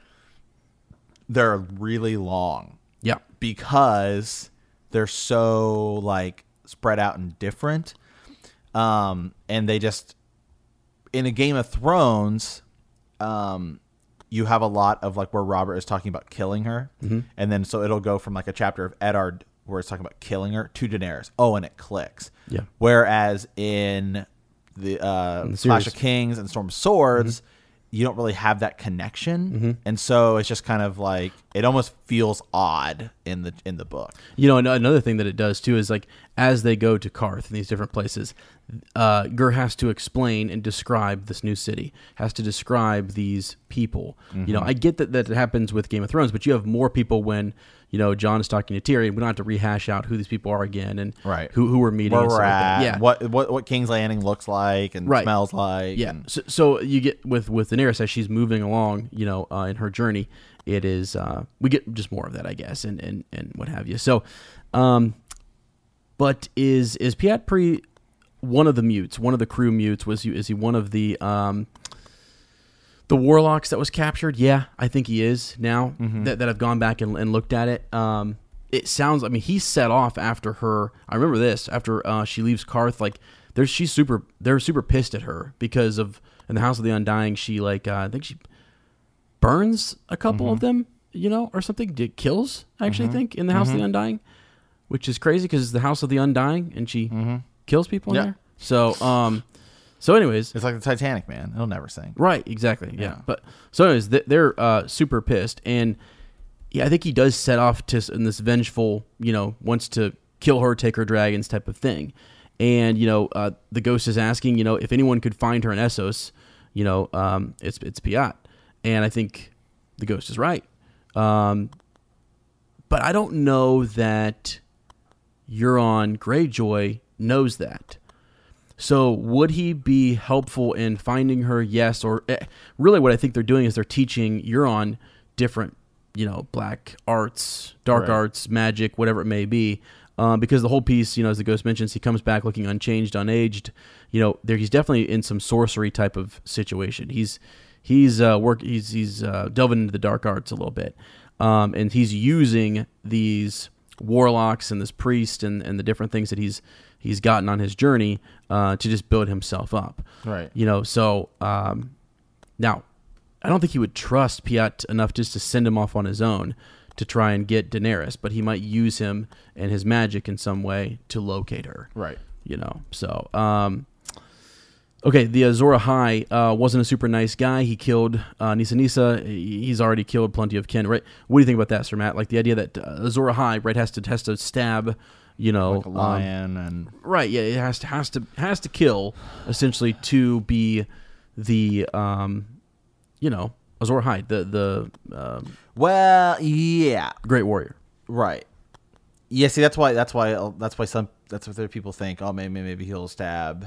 They're really long yeah, because they're so like spread out and different. Um, and they just in a Game of Thrones, um, you have a lot of like where Robert is talking about killing her, Mm-hmm. and then so it'll go from like a chapter of Eddard where it's talking about killing her to Daenerys. Oh, and it clicks. Yeah. Whereas in the uh, the Clash. Mm-hmm. of Kings and Storm of Swords, you don't really have that connection, and so it's just kind of like it almost feels odd in the in the book. You know, another thing that it does too is like as they go to Qarth in these different places, uh, Gur has to explain and describe this new city, has to describe these people. You Mm-hmm. know, I get that that happens with Game of Thrones, but you have more people when you know Jon is talking to Tyrion. We don't have to rehash out who these people are again and Right. who who we're meeting. where we're stuff like that. at, Yeah, what what what King's Landing looks like and Right. smells like. Yeah. and- So, so you get with with Daenerys as she's moving along, you know, uh, in her journey, it is uh, we get just more of that, I guess, and and and what have you. So, um, but is is Pyat Pree one of the mutes, one of the crew mutes? Was he is he one of the um the warlocks that was captured? Yeah, I think he is now that that I've gone back and, and looked at it. Um, it sounds. I mean, he set off after her. I remember this after uh, she leaves Qarth. Like, there's she's super. They're super pissed at her because of in the House of the Undying. She like uh, I think she burns a couple of them, you know, or something. Did kills I actually think in the House of the Undying, which is crazy because it's the House of the Undying and she kills people in Yeah. there. So um, so anyways, It's like the Titanic, man. It'll never sink. Right, exactly. Yeah. Yeah. But so anyways, they're uh, super pissed, and yeah, I think he does set off to in this vengeful, you know, wants to kill her, take her dragons type of thing, and you know, uh, the ghost is asking, you know, if anyone could find her in Essos, you know, um, it's it's Pyat, and I think the ghost is right, um, but I don't know that Euron Greyjoy knows that. So would he be helpful in finding her? Yes, or eh, really, what I think they're doing is they're teaching Euron different, you know, black arts, dark Right. arts, magic, whatever it may be. Um, because the whole piece, you know, as the ghost mentions, he comes back looking unchanged, unaged. You know, there he's definitely in some sorcery type of situation. He's he's uh, work he's he's uh, delving into the dark arts a little bit, um, and he's using these warlocks and this priest and, and the different things that he's he's gotten on his journey uh, to just build himself up. Right. You know, so um, now I don't think he would trust Pyat enough just to send him off on his own to try and get Daenerys, but he might use him and his magic in some way to locate her. Right. You know, so um, okay, the Azor Ahai uh, wasn't a super nice guy. He killed uh, Nissa Nissa. He's already killed plenty of kin, right? What do you think about that, Sir Matt? Like the idea that uh, Azor Ahai, right, has to has to stab, you know, Like a um, lion and right? Yeah, it has to has to has to kill essentially to be the um, you know, Azor Ahai, the the um, well, yeah, great warrior. right. Yeah, see, that's why that's why that's why some that's what other people think. Oh, maybe maybe he'll stab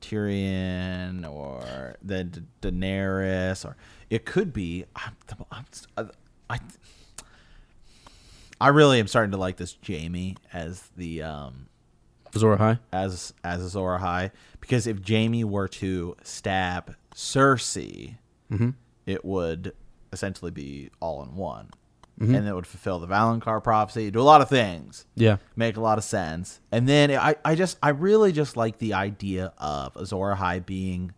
Tyrion or the Da- Daenerys, or it could be. I'm, I'm, I I really am starting to like this Jaime as the um Azor Ahai. as as Azor Ahai because if Jaime were to stab Cersei, it would essentially be all in one, and it would fulfill the Valonqar prophecy, do a lot of things, Yeah. make a lot of sense, and then I I just I really just like the idea of Azor Ahai being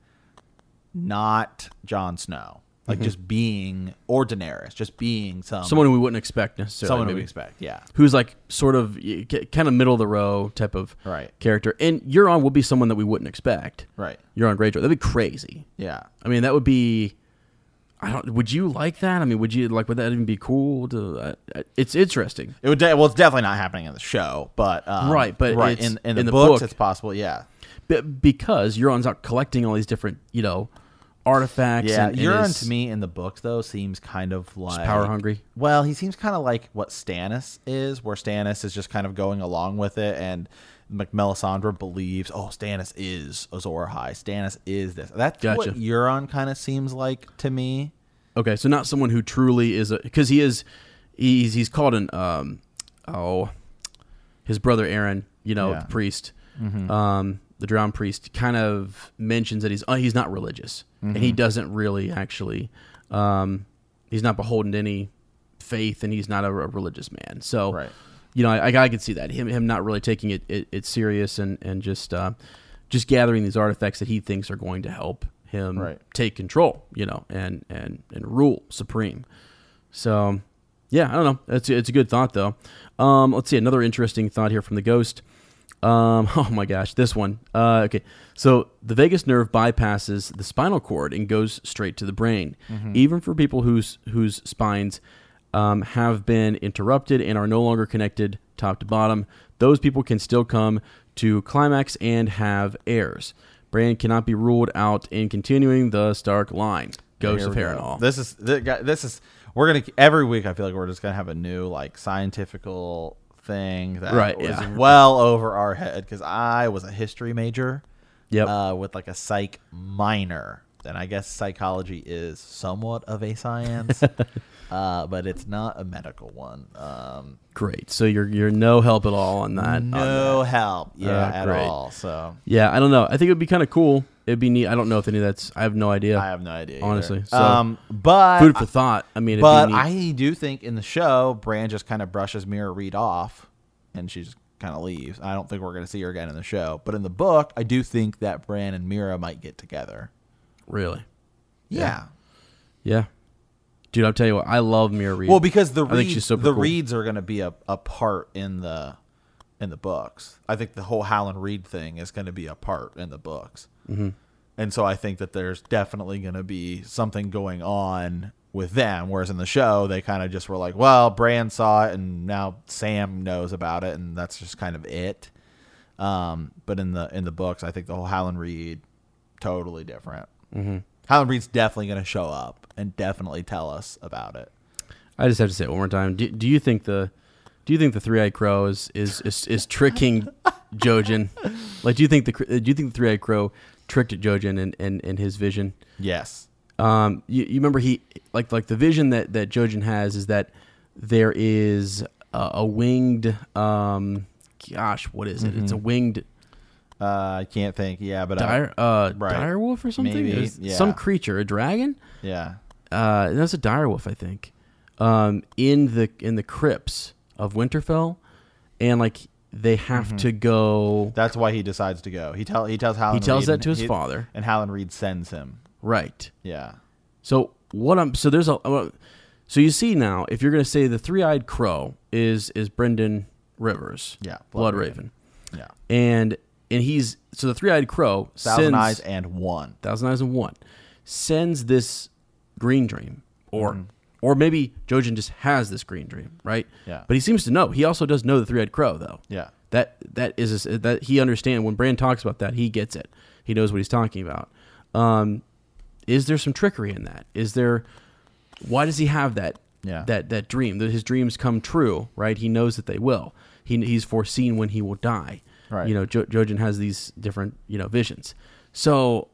not Jon Snow. Like just being ordinary, just being some Someone we wouldn't expect necessarily. someone we expect. Yeah, who's like sort of kind of middle of the row type of Right. character. And Euron will be someone that we wouldn't expect. right. Euron Greyjoy. That'd be crazy. Yeah, I mean, that would be. I don't. Would you like that? I mean, would you like? Would that even be cool? To, uh, uh, it's interesting. it would. De- well, it's definitely not happening in the show, but um, Right, but right in, in the in the books, book- it's possible. Yeah, B- because Euron's out collecting all these different, you know, artifacts. yeah. and, Euron is to me in the books though seems kind of like power hungry. Well, he seems kind of like what Stannis is, where Stannis is just kind of going along with it, and Melisandre believes, oh, Stannis is Azor Ahai. Stannis is this. That's Gotcha. what Euron kind of seems like to me. Okay, so not someone who truly is a because he is he's he's called an um oh his brother Aeron, you know, Yeah. the priest, um the drowned priest kind of mentions that he's uh, he's not religious and he doesn't really actually um he's not beholden to any faith and he's not a, a religious man. So Right. you know, I, I could see that him him not really taking it it, it serious and and just uh, just gathering these artifacts that he thinks are going to help him Right. take control, you know, and and and rule supreme. So, yeah, I don't know. It's it's a good thought though. Um, let's see another interesting thought here from the ghost. Um, <laughs> oh my gosh, this one. Uh, okay, so the vagus nerve bypasses the spinal cord and goes straight to the brain. Even for people whose whose spines um, have been interrupted and are no longer connected top to bottom, those people can still come to climax and have heirs. Bran cannot be ruled out in continuing the Stark line. Ghost of. Harrenhal. This is this is we're gonna every week. I feel like we're just gonna have a new like scientifical thing that Right, was yeah. <laughs> well over our head because I was a history major. Yep. Uh, with like a psych minor, and I guess psychology is somewhat of a science, <laughs> uh, but it's not a medical one. Um, Great. So you're you're no help at all on that. on no that. help, yeah, Uh, at great. all. So Yeah, I don't know. I think it would be kind of cool. It'd be neat. I don't know if any of that's. I have no idea. I have no idea. Honestly, so- um, but Food for thought. I mean, it'd But be neat. I do think in the show, Bran just kind of brushes Meera Reed off, and she just kind of leaves. I don't think we're going to see her again in the show. But in the book, I do think that Bran and Meera might get together. really. Yeah. Yeah. Dude, I'll tell you what. I love Meera Reed. Well, because the I think Reeds, super the cool. Reeds are going to be a, a part in the in the books. I think the whole Howland Reed thing is going to be a part in the books. Mm-hmm. And so I think that there's definitely going to be something going on with them. Whereas in the show, they kind of just were like, well, Bran saw it, and now Sam knows about it, and that's just kind of it. Um, but in the in the books, I think the whole Howland Reed totally different. Mm-hmm. Howland Reed's definitely going to show up and definitely tell us about it. I just have to say it one more time. Do, do you think the do you think the three eyed crow is is, is, is tricking <laughs> Jojen? Like, do you think the do you think the three eyed crow tricked Jojen in, in, in his vision? Yes. Um, you, you remember he like like the vision that that Jojen has is that there is a, a winged um, gosh, what is it? It's a winged Uh, I can't think. Yeah, but dire uh right. dire wolf or something. Maybe, yeah. Some creature, a dragon. yeah, uh, that's a direwolf, I think, um, in the in the crypts of Winterfell, and like they have Mm-hmm. to go that's why he decides to go. He tell he tells Howland. He tells Reed that to his he- father. and Howland Reed sends him. right. Yeah, So what I'm so there's a uh, so you see now if you're gonna say the three eyed crow is is Brendan Rivers, Yeah, Blood, Blood Raven. yeah. and and he's so the three eyed crow Thousand sends, eyes and one. Thousand Eyes and One sends this green dream, or Mm-hmm. or maybe Jojen just has this green dream, right? Yeah. But he seems to know. He also does know the three eyed crow, though. Yeah. That that is that he understands when Bran talks about that. He gets it. He knows what he's talking about. Um, is there some trickery in that? Is there? Why does he have that? Yeah. That that dream that his dreams come true, right? He knows that they will. He he's foreseen when he will die. Right. You know, jo- Jojen has these different you know visions. So,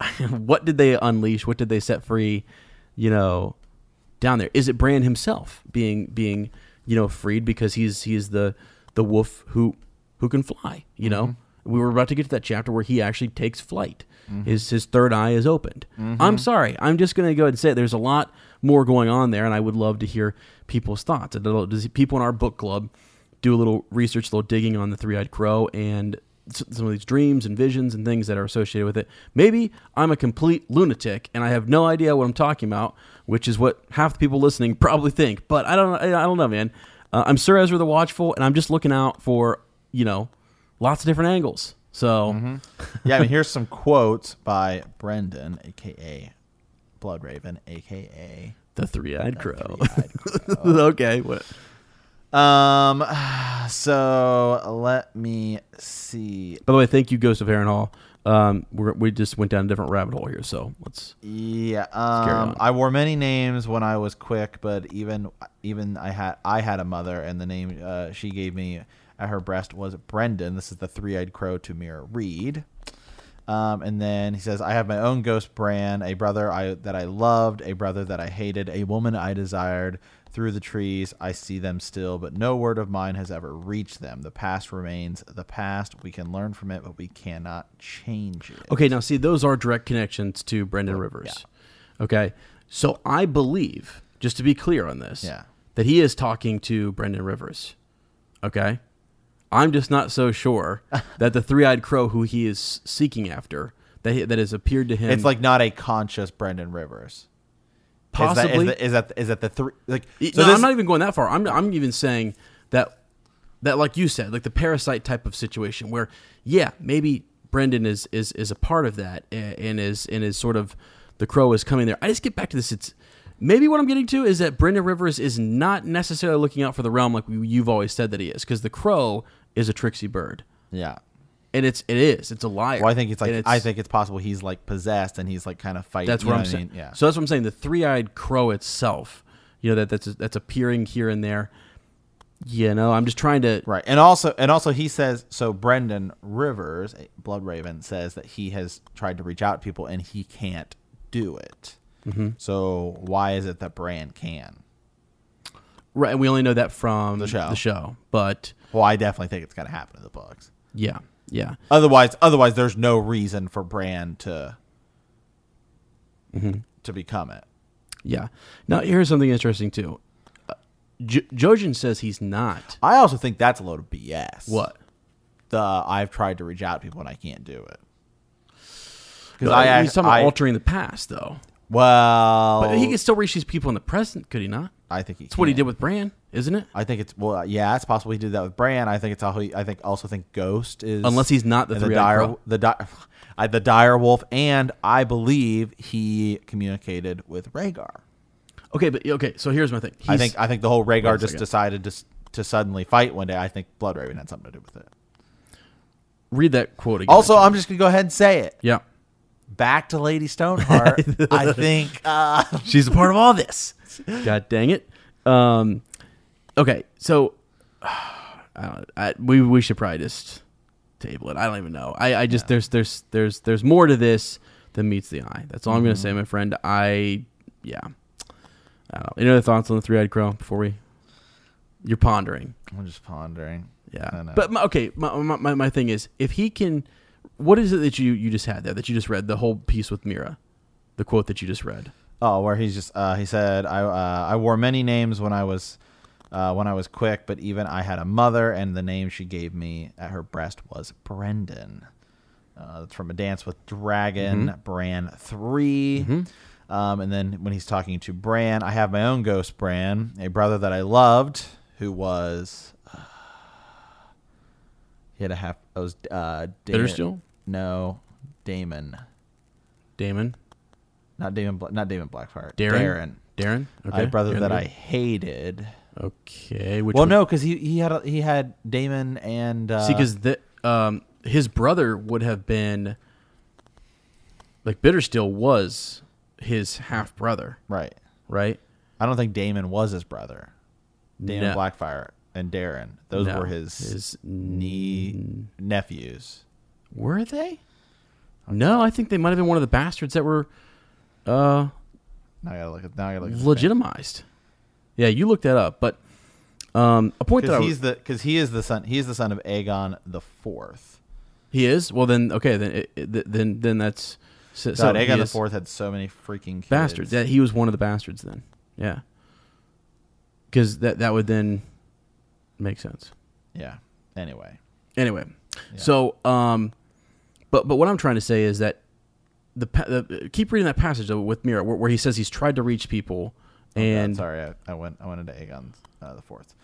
<laughs> what did they unleash? What did they set free? You know, down there. Is it Bran himself being being you know freed because he's he's the the wolf who who can fly? You know, mm-hmm. we were about to get to that chapter where he actually takes flight. Mm-hmm. His his third eye is opened. Mm-hmm. I'm sorry. I'm just going to go ahead and say it. there's a lot more going on there, and I would love to hear people's thoughts. A little- Does people in our book club do a little research, a little digging on the three eyed crow and some of these dreams and visions and things that are associated with it. Maybe I'm a complete lunatic and I have no idea what I'm talking about, which is what half the people listening <laughs> probably think. But I don't, I I don't know, man. Uh, I'm Sir Ezra the Watchful, and I'm just looking out for you know lots of different angles. So <laughs> yeah, I mean, here's some quotes by Brendan, aka Blood Raven, aka the three-eyed crow. Three-Eyed <laughs> okay, what? Um, <sighs> so let me see. By the way, thank you, Ghost of Harrenhal. Um, we're, we just went down a different rabbit hole here, so let's. Yeah, um, on. I wore many names when I was quick, but even even I had I had a mother, and the name uh, she gave me at her breast was Brendan. This is the three-eyed crow to Meera Reed. Um, and then he says, "I have my own ghost brand, a brother I that I loved, a brother that I hated, a woman I desired. Through the trees, I see them still, but no word of mine has ever reached them. The past remains the past. We can learn from it, but we cannot change it." Okay, now see, those are direct connections to Brendan oh, Rivers. Okay, so I believe, just to be clear on this, Yeah. that he is talking to Brendan Rivers. Okay, I'm just not so sure <laughs> that the three-eyed crow who he is seeking after that that has appeared to him. It's like not a conscious Brendan Rivers. Possibly. Is that, is that, is that the three? Like, so no, this- I'm not even going that far. I'm I'm even saying that that like you said, like the parasite type of situation where yeah, maybe Brendan is is is a part of that a- and is and is sort of the crow is coming there. I just get back to this. It's maybe what I'm getting to is that Brendan Rivers is not necessarily looking out for the realm like we, you've always said that he is because the crow is a tricksy bird. Yeah. And it's it is it's a liar. Well, I think it's like And I think it's possible he's like possessed and he's like kind of fighting. That's what I'm I saying. mean? Yeah. So that's what I'm saying. The three-eyed crow itself, you know, that that's that's appearing here and there. You know, I'm just trying to. Right, and also, and also, he says so. Brendan Rivers, Blood Raven, says that he has tried to reach out to people and he can't do it. Mm-hmm. So why is it that Bran can? Right, and we only know that from The show. The show, but Well, I definitely think it's gonna happen in the books. yeah, yeah, Otherwise, otherwise, there's no reason for Bran to Mm-hmm. to become it. yeah. Now here's something interesting too. Uh, J- Jojen says he's not. I also think that's a load of BS. What? the I've tried to reach out to people and I can't do it. Because I, I, he's talking about altering the past, though. well, But he can still reach these people in the present, could he not? I think he That's what he did with Bran, isn't it? I think it's well, yeah, it's possible he did that with Bran. I think it's all. I think also think Ghost is Unless he's not the the dire the <laughs> the dire wolf, and I believe he communicated with Rhaegar. Okay, but okay. So here's my thing. I think I think the whole Rhaegar just decided to to suddenly fight one day. I think Bloodraven had something to do with it. read that quote again. Also, I'm just gonna go ahead and say it. yeah. Back to Lady <laughs> Stoneheart. I think uh, She's a part of all this. <laughs> God dang it. Um, okay, so <sighs> I don't, I, we we should probably just table it. I don't even know. I, I just there's there's there's there's more to this than meets the eye. That's all I'm gonna say, my friend. I yeah. I don't know. Any other thoughts on the three eyed crow before we? You're pondering. I'm just pondering. Yeah. But my, okay, my, my my my thing is if he can, what is it that you you just had there that you just read the whole piece with Meera, the quote that you just read. Oh, where he's just uh, he said I uh, I wore many names when I was uh, when I was quick, but even I had a mother, and the name she gave me at her breast was Brendan. Uh, that's from a Dance with Dragon, Bran 3 Um, and then when he's talking to Bran, I have my own ghost Bran, a brother that I loved, who was uh, he had a half. It was uh, Daemon, Bittersteel? No, Daemon, Daemon, not Daemon, not Daemon Blackfyre. Daeron, Daeron. Daeron. I had a brother Daeron that I hated. Okay. Which well, one? no, because he he had he had Daemon and uh, See, because the um his brother would have been like Bittersteel was his half brother, right. right? I don't think Daemon was his brother. Daemon No. Blackfyre and Daeron, those No, were his, his knee nephews. Were they? No, I think they might have been one of the bastards that were uh Now I gotta look at now I gotta look legitimized. Yeah, you looked that up, but um a point that I he's the because he is the son he is the son of Aegon the fourth. he is well then okay then it, it- then then that's so, so God, he Aegon the fourth had so many freaking kids. bastards. Yeah, he was one of the bastards then. Yeah, because that that would then make sense. Yeah. Anyway, Anyway, So, um, but but what I'm trying to say is that the, the keep reading that passage with Meera where, where he says he's tried to reach people, and sorry, I, I went I went into Aegon uh, the fourth.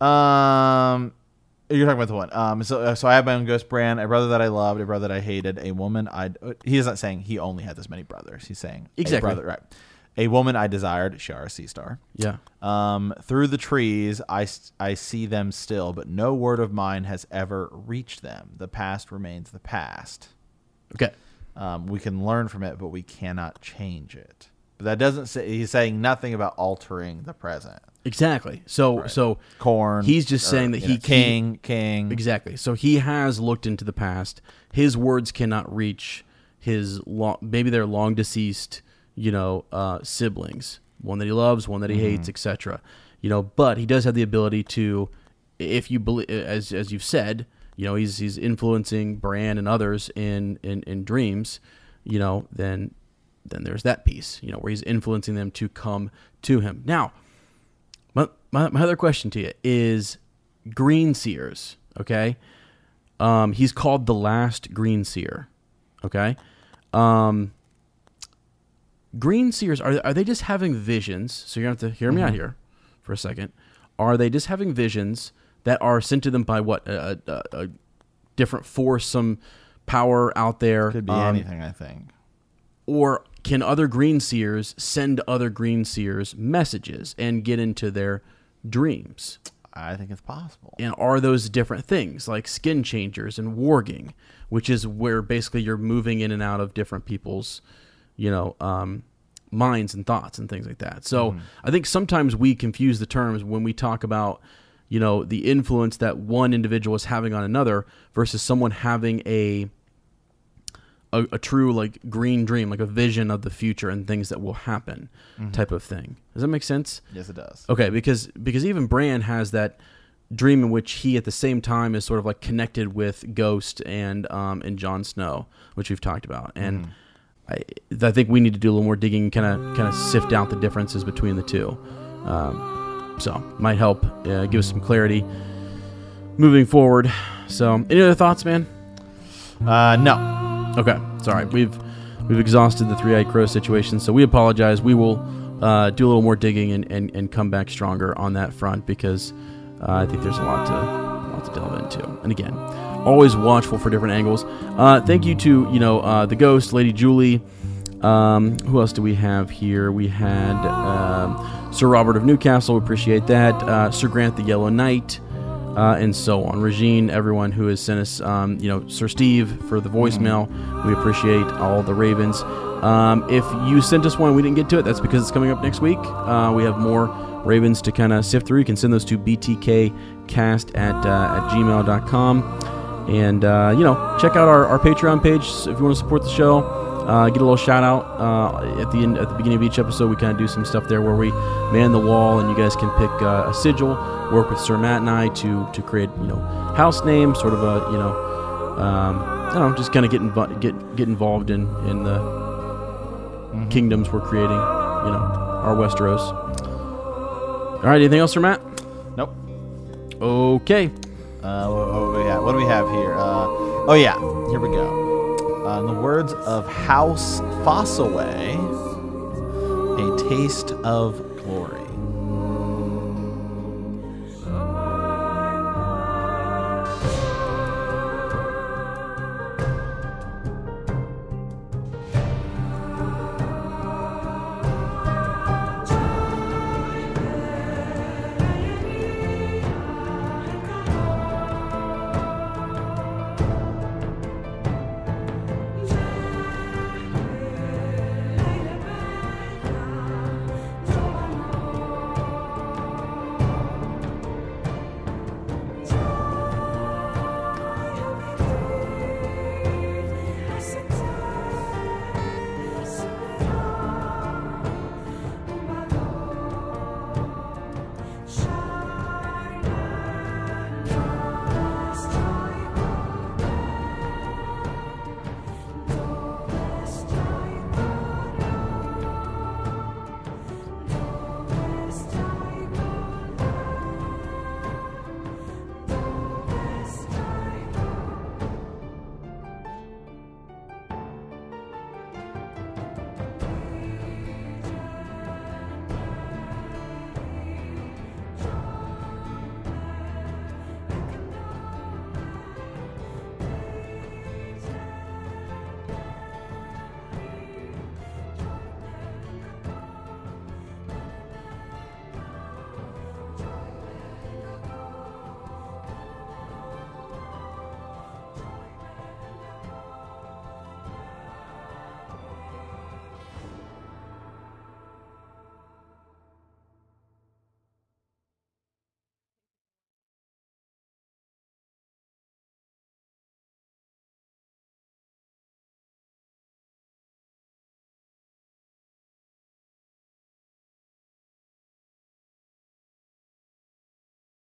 Um, you're talking about the one. Um, so uh, so I have my own ghost brand, a brother that I loved, a brother that I hated, a woman I. He is not saying he only had this many brothers. He's saying a Exactly. brother, right? A woman I desired, Shiera Seastar. yeah, Um, through the trees, I, I see them still, but no word of mine has ever reached them. The past remains the past. okay, Um, we can learn from it, but we cannot change it. But that doesn't say he's saying nothing about altering the present. exactly. So so Corn. He's just or, saying that he know, king, king. Exactly. So he has looked into the past. His words cannot reach his long, maybe they're long deceased, you know, uh, siblings. One that he loves, one that he hates, etc. You know, but he does have the ability to, if you believe, as as you've said, you know, he's he's influencing Bran and others in in in dreams. You know, then then there's that piece. You know, where he's influencing them to come to him. Now, my, my, my other question to you is green seers okay um, he's called the last green seer okay um, green seers are, are they just having visions so you're going to have to hear me out here for a second are they just having visions that are sent to them by what a, a, a different force some power out there Could be um, anything, I think. or can other green seers send other green seers messages and get into their dreams? I think it's possible. And are those different things like skin changers and warging, which is where basically you're moving in and out of different people's, you know, um, minds and thoughts and things like that. So I think sometimes we confuse the terms when we talk about, you know, the influence that one individual is having on another versus someone having a a, a true like green dream, like a vision of the future and things that will happen, type of thing. Does that make sense? Yes, it does. Okay, because because even Bran has that dream in which he at the same time is sort of like connected with Ghost and um and Jon Snow, which we've talked about, and I I think we need to do a little more digging, kind of kind of sift out the differences between the two. Um, so might help uh, give us some clarity moving forward. So any other thoughts, man? Uh, no. Okay, sorry. We've we've exhausted the three-eyed crow situation, so we apologize. We will uh, do a little more digging and, and, and come back stronger on that front because uh, I think there's a lot to a lot to delve into. And again, always watchful for different angles. Uh, thank you to you know uh, the ghost, Lady Julie. Um, who else do we have here? We had um, Sir Robert of Newcastle. We appreciate that. Uh, Sir Grant the Yellow Knight uh, and so on. Regine, everyone who has sent us, um, you know, Sir Steve for the voicemail. We appreciate all the Ravens. Um, if you sent us one we didn't get to it, that's because it's coming up next week. Uh, we have more Ravens to kind of sift through. You can send those to btkcast at, uh, at gmail.com. And, uh, you know, check out our, our Patreon page if you want to support the show. Uh, get a little shout out uh, at the end, at the beginning of each episode. We kind of do some stuff there where we man the wall, and you guys can pick uh, a sigil. Work with Sir Matt and I to to create you know house names, sort of a you know um, I don't know, just kind of get invo- get get involved in in the kingdoms we're creating. You know, our Westeros. All right, anything else, Sir Matt? Nope. Okay. Uh, what, what do we have? What do we have here? Uh, oh yeah, here we go. Uh, in the words of House Fossaway, a taste of